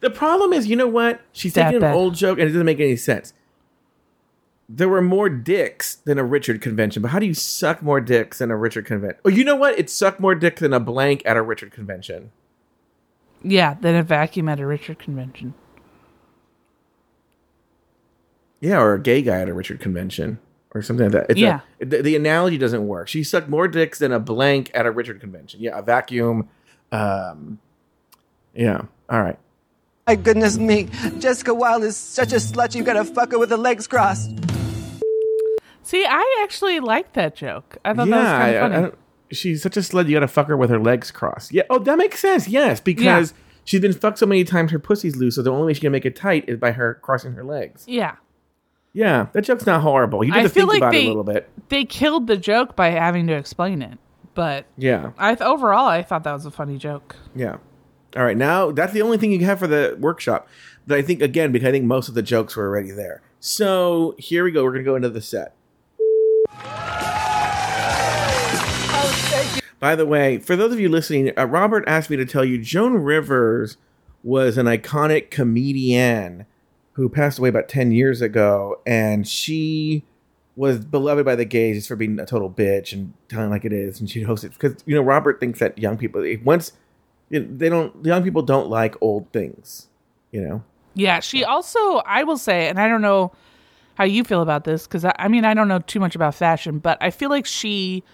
The problem is, you know what? She's That taking an old joke and it doesn't make any sense. There were more dicks than a Richard convention, but how do you suck more dicks than a Richard convention? Oh, you know what? It sucked more dick than a blank at a Richard convention. Yeah, than a vacuum at a Richard convention. Yeah, or a gay guy at a Richard convention or something like that. It's a- Yeah. the, the analogy doesn't work. She sucked more dicks than a blank at a Richard convention. Yeah, a vacuum. Um, yeah. All right. My goodness me. Jessica Wild is such a slut, you gotta fuck her with her legs crossed. See, I actually liked that joke. I thought yeah, that was kind of funny. don't- she's such a slut. You got to fuck her with her legs crossed. Yeah. Oh, that makes sense. Yes, because she's been fucked so many times, her pussy's loose. So the only way she can make it tight is by her crossing her legs. yeah. Yeah, that joke's not horrible. You have to feel think like about it a little bit. They killed the joke by having to explain it. But Yeah. I th- overall, I thought that was a funny joke. Yeah. All right. Now that's the only thing you have for the workshop. But I think again because I think most of the jokes were already there. So here we go. We're gonna go into the set. By the way, for those of you listening, uh, Robert asked me to tell you Joan Rivers was an iconic comedian who passed away about 10 years ago, and she was beloved by the gays just for being a total bitch and telling like it is. And she hosted because, you know, Robert thinks that young people, once you know, they don't, young people don't like old things, you know? Yeah, she also, I will say, and I don't know how you feel about this because I, I mean, I don't know too much about fashion, but I feel like she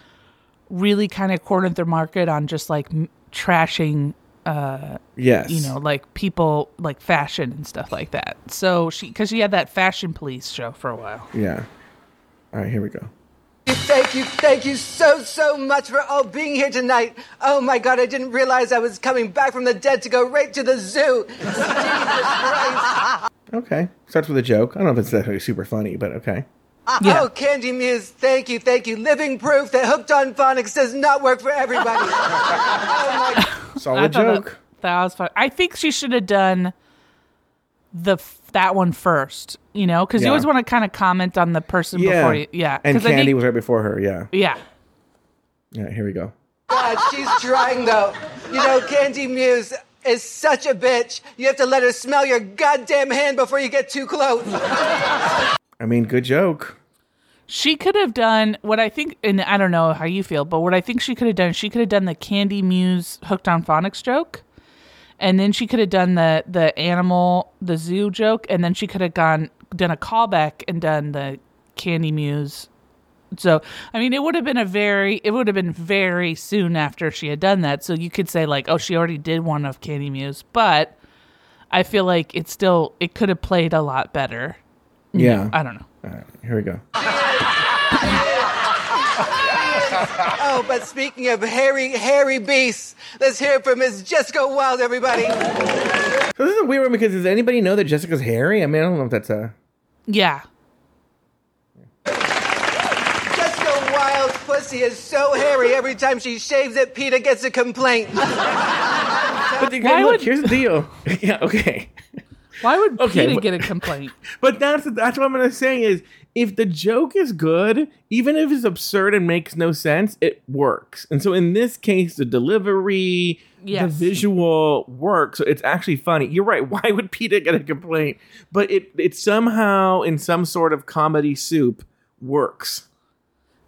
really kind of cornered the market on just like m- trashing, uh, Yes. you know, like people like fashion and stuff like that. So she, because she had that fashion police show for a while. Yeah. All right, here we go. Thank you, thank you so, so much for all being here tonight. Oh my god, I didn't realize I was coming back from the dead to go right to the zoo. [LAUGHS] Jesus Christ. Okay. Starts with a joke. I don't know if it's necessarily super funny, but okay. Uh, yeah. Oh, Kandy Muse, thank you, thank you. Living proof that hooked on phonics does not work for everybody. [LAUGHS] oh my [LAUGHS] Solid thought that- joke. That, was fun. I think she should have done the that one first. You know, because Yeah. you always want to kind of comment on the person Yeah. before you. Yeah, And 'cause I Kandy think- was right before her. Yeah. Yeah. Yeah, here we go. god, she's trying though. You know, Kandy Muse is such a bitch. You have to let her smell your goddamn hand before you get too close. [LAUGHS] I mean, good joke. She could have done what I think, and I don't know how you feel, but what I think she could have done, she could have done the Kandy Muse hooked on phonics joke, and then she could have done the the animal, the zoo joke, and then she could have gone done a callback and done the Kandy Muse. So I mean, it would have been a very, it would have been very soon after she had done that. So you could say like, oh, she already did one of Kandy Muse, but I feel like it still, it could have played a lot better. Yeah. I don't know. All right, here we go. [LAUGHS] Oh, but speaking of hairy, hairy beasts, let's hear it from Miss Jessica Wild, everybody. So this is a weird one because does anybody know that Jessica's hairy? I mean, I don't know if that's a. Yeah. Jessica Wild's pussy is so hairy every time she shaves it, PETA gets a complaint. [LAUGHS] But the, Why look, would- here's the deal. [LAUGHS] yeah, okay. Why would Okay, PETA but- get a complaint? [LAUGHS] But that's that's what I'm gonna say is if the joke is good, even if it's absurd and makes no sense, it works. And so in this case, the delivery, the Yes. visual work. So it's actually funny. You're right. Why would PETA get a complaint? But it it somehow in some sort of comedy soup works.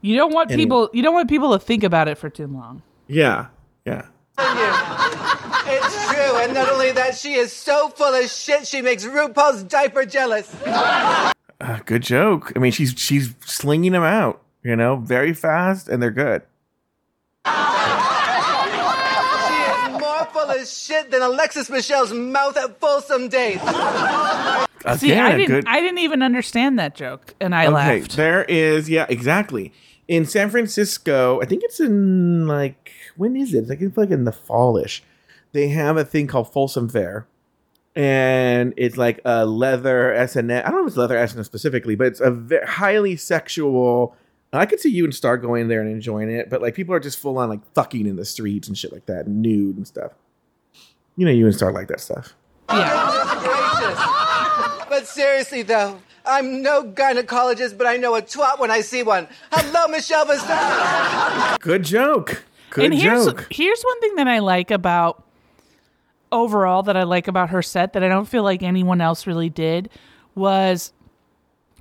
You don't want And- people. You don't want people to think about it for too long. Yeah. Yeah. It's true, and not only that, she is so full of shit, she makes RuPaul's diaper jealous. Uh, good joke. I mean, she's she's slinging them out, you know, very fast, and they're good. She is more full of shit than Alexis Michelle's mouth at Folsom Days. Again, See, I a didn't. good. I didn't even understand that joke, and I okay, laughed. there is. Yeah, exactly. In San Francisco, I think it's in like when is it? Like it's like in the fallish. They have a thing called Folsom Fair, and it's like a leather S and I don't know if it's leather S and specifically, but it's a ve- highly sexual. I could see you and Star going there and enjoying it, but like people are just full on like fucking in the streets and shit like that, nude and stuff. You know, you and Star like that stuff. Yeah. But seriously, though, I'm no gynecologist, but I know a twat when I see one. Hello, Michelle Visage. Good joke. Good and here's joke. here's one thing that I like about overall that I like about her set that I don't feel like anyone else really did was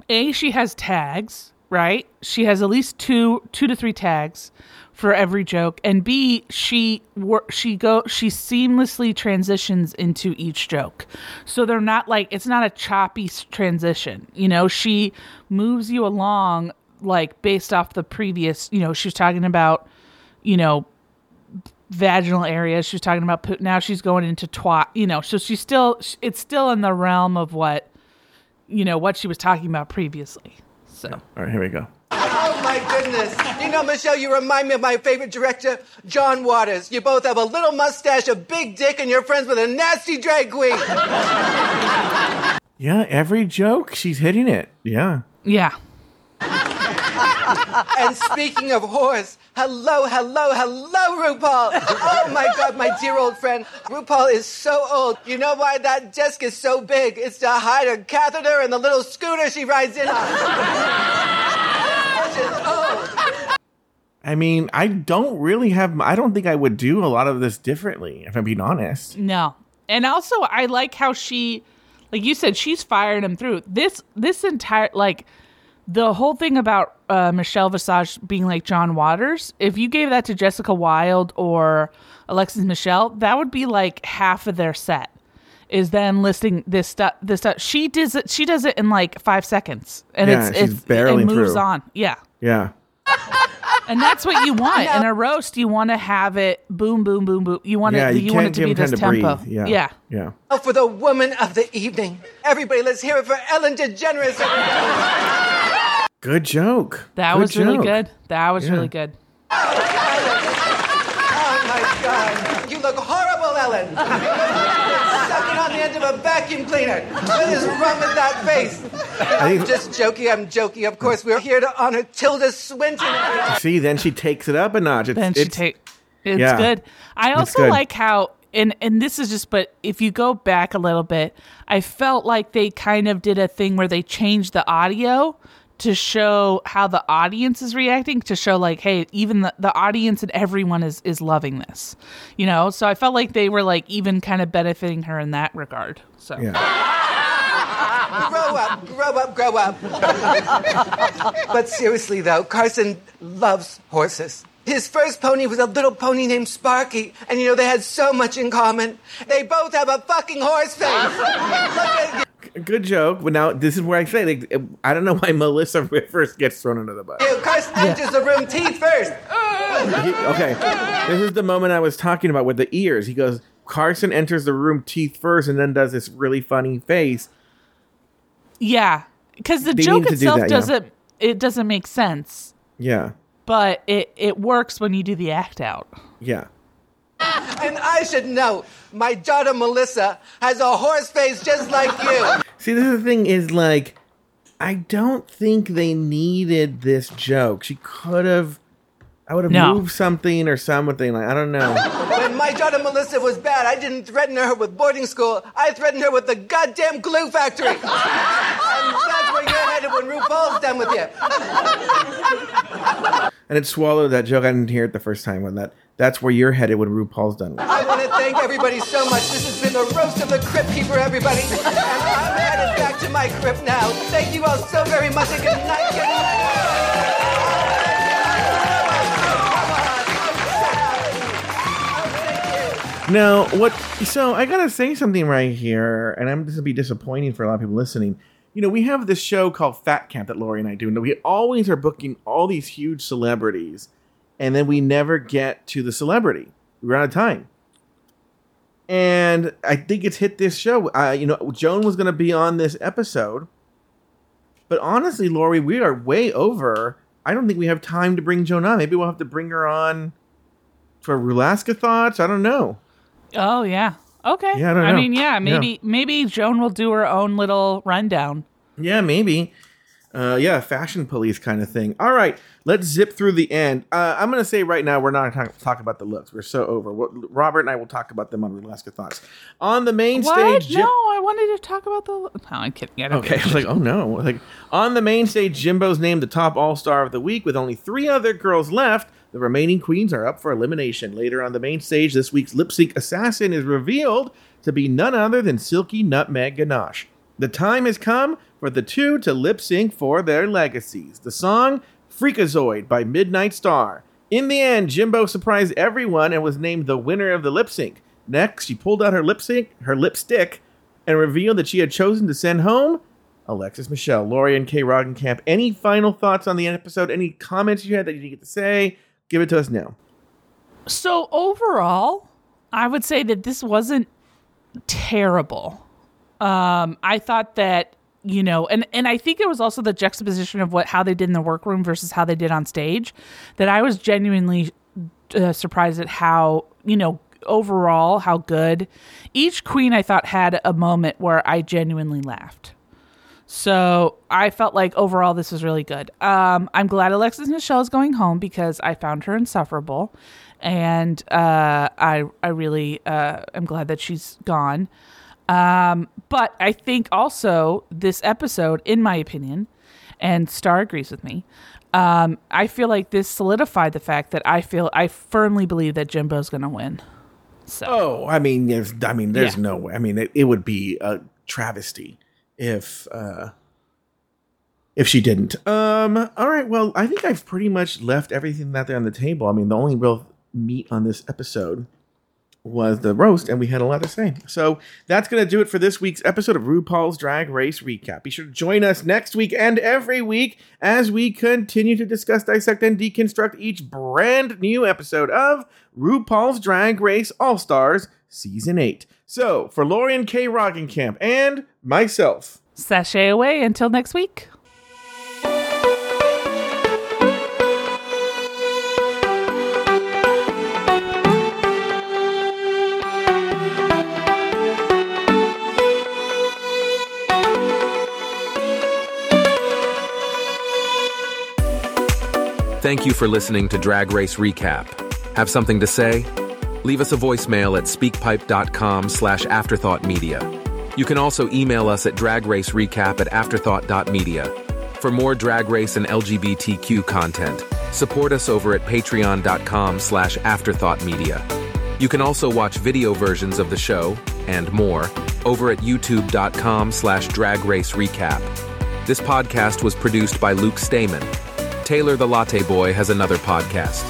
a she has tags right she has at least two two to three tags for every joke and b she wor- she go she seamlessly transitions into each joke. So they're not like it's not a choppy transition you know? She moves you along like based off the previous you know she was talking about you know vaginal areas she was talking about put now she's going into twat you know? So she's still it's still in the realm of what you know what she was talking about previously so. All right, here we go. Oh my goodness. You know, Michelle, you remind me of my favorite director, John Waters. You both have a little mustache, a big dick, and you're friends with a nasty drag queen. Yeah, every joke she's hitting it. Yeah. yeah and speaking of whores, hello, hello, hello, RuPaul. Oh my God, my dear old friend. RuPaul is so old. You know why that desk is so big? It's to hide a catheter and the little scooter she rides in on. I mean, I don't really have. I don't think I would do a lot of this differently, if I'm being honest. no and also i like how she like you said she's firing him through this this entire like the whole thing about uh, Michelle Visage being like John Waters, if you gave that to Jessica Wild or Alexis Michelle, that would be like half of their set. Is then listing this stuff. This stuff. She does it. She does it in like five seconds, and Yeah, it's she's it's barreling it moves through. on. Yeah, Yeah. and that's what you [LAUGHS] want in a roast. You want to have it boom, boom, boom, boom. You want Yeah, it. you You, want it to be this to tempo. breathe. Yeah. yeah. Yeah. Oh, for the woman of the evening. Everybody, let's hear it for Ellen DeGeneres. Good joke. That Good was really good. That was Yeah. really good. Oh my God. You look horrible, Ellen. You look like you're sucking on the end of a vacuum cleaner. What is wrong with that face? I'm think- just joking. I'm joking. Of course, we're here to honor Tilda Swinton. See, then she takes it up a notch. It's, then she it's, take it's yeah. good i also good. like how and and this is just but if you go back a little bit i felt like they kind of did a thing where they changed the audio to show how the audience is reacting to show like hey even the, the audience and everyone is is loving this you know so i felt like they were like even kind of benefiting her in that regard so Yeah. [LAUGHS] Grow up, grow up, grow up. [LAUGHS] but seriously, though, Carson loves horses. His first pony was a little pony named Sparky, and you know, they had so much in common. They both have a fucking horse face. [LAUGHS] Look at Good joke. But now this is where I say, like, I don't know why Melissa [LAUGHS] first gets thrown under the bus. you. Carson enters the room teeth first. Okay, this is the moment I was talking about with the ears. He goes, Carson enters the room teeth first, and then does this really funny face. yeah because the They joke needed to do itself that, doesn't it doesn't make sense Yeah, but it it works when you do the act out yeah. [LAUGHS] And I should know, my daughter Melissa has a horse face just like you. See, this is the thing is like, I don't think they needed this joke. She could have. I would have No. moved something or something. Like I don't know. When my daughter Melissa was bad, I didn't threaten her with boarding school. I threatened her with the goddamn glue factory. [LAUGHS] and that's where you're headed when RuPaul's done with you. and it swallowed that joke. I didn't hear it the first time when that. That's where you're headed when RuPaul's done. With. it. I want to thank everybody so much. This has been the roast of the Crypt Keeper, everybody. And I'm headed back to my crypt now. Thank you all so very much and good night. Good night. Now, what? So I gotta say something right here, and I'm this will be disappointing for a lot of people listening. You know, we have this show called Fat Camp that Lauri and I do, and we always are booking all these huge celebrities, and then we never get to the celebrity. We run out of time. And I think it's hit this show. Uh, you know, Joan was going to be on this episode, but honestly, Lauri, we are way over. I don't think we have time to bring Joan on. Maybe we'll have to bring her on for Rulaska thoughts. I don't know. Oh yeah. Okay. Yeah, I I mean, yeah, maybe Yeah. maybe Joan will do her own little rundown. Yeah, maybe. Uh, yeah, fashion police kind of thing. All right, let's zip through the end. Uh, I'm going to say right now, we're not going to talk about the looks. We're so over. What, Robert and I will talk about them on Alaska Thoughts. On the main What? stage. no, Jim- I wanted to talk about the. No, I'm kidding. I don't Okay, I was [LAUGHS] like, oh no. Like on the main stage, Jimbo's named the top all star of the week with only three other girls left. The remaining queens are up for elimination. Later on the main stage, this week's lip sync assassin is revealed to be none other than Silky Nutmeg Ganache. The time has come for the two to lip sync for their legacies. The song Freakazoid by Midnight Star. In the end, Jimbo surprised everyone and was named the winner of the lip sync. Next, she pulled out her lip sync, her lipstick, and revealed that she had chosen to send home Alexis Michelle, Lauri, and Kay Roggenkamp. Any final thoughts on the episode? Any comments you had that you didn't get to say? Give it to us now. So overall, I would say that this wasn't terrible. Um, I thought that you know, and and I think it was also the juxtaposition of what how they did in the workroom versus how they did on stage that I was genuinely uh, surprised at how you know overall how good each queen I thought had a moment where I genuinely laughed. So I felt like overall this was really good. Um, I'm glad Alexis Michelle is going home because I found her insufferable, and uh, I I really uh, am glad that she's gone. Um, but I think also this episode, in my opinion, and Star agrees with me. Um, I feel like this solidified the fact that I feel I firmly believe that Jimbo's going to win. So Oh, I mean, there's, I mean, there's Yeah. no way. I mean, it, it would be a travesty if uh if she didn't. Um. All right. Well, I think I've pretty much left everything out there on the table. I mean, the only real meat on this episode was the roast, and we had a lot to say. So that's going to do it for this week's episode of RuPaul's Drag Race Recap. Be sure to join us next week and every week as we continue to discuss, dissect, and deconstruct each brand new episode of RuPaul's Drag Race All Stars Season 8. So, for Lauri and Kay Roggenkamp and myself, sashay away until next week. Thank you for listening to Drag Race Recap. Have something to say? Leave us a voicemail at speakpipe.com slash afterthoughtmedia. You can also email us at dragracerecap at afterthought.media. For more drag race and LGBTQ content, support us over at patreon.com slash afterthoughtmedia. You can also watch video versions of the show, and more, over at youtube.com slash dragracerecap. This podcast was produced by Luke Stamen. Taylor the Latte Boy has another podcast.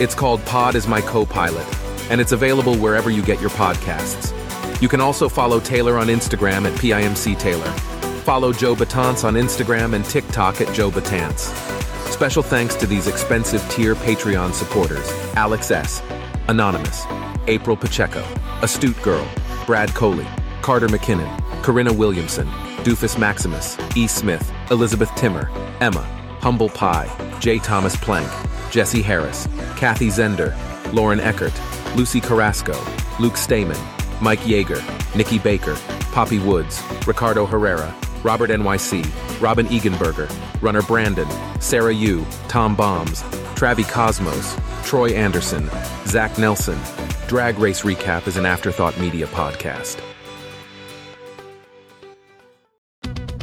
It's called Pod is My Co-Pilot, and it's available wherever you get your podcasts. You can also follow Taylor on Instagram at PIMC Taylor. Follow Joe Betance on Instagram and TikTok at Joe Betance. Special thanks to these expensive tier Patreon supporters Alex S., Anonymous, April Pacheco, Astute Girl, Brad Coley, Carter McKinnon, Corinna Williamson, Doofus Maximus, E. Smith, Elizabeth Timmer, Emma, Humble Pie, J. Thomas Plank, Jesse Harris, Kathy Zender, Lauren Eckert, Lucy Carrasco, Luke Stamen, Mike Yeager, Nikki Baker, Poppy Woods, Ricardo Herrera, Robert NYC, Robin Eganberger, Runner Brandon, Sarah Yu, Tom Bombs, Travi Cosmos, Troy Anderson, Zach Nelson. Drag Race Recap is an Afterthought Media podcast.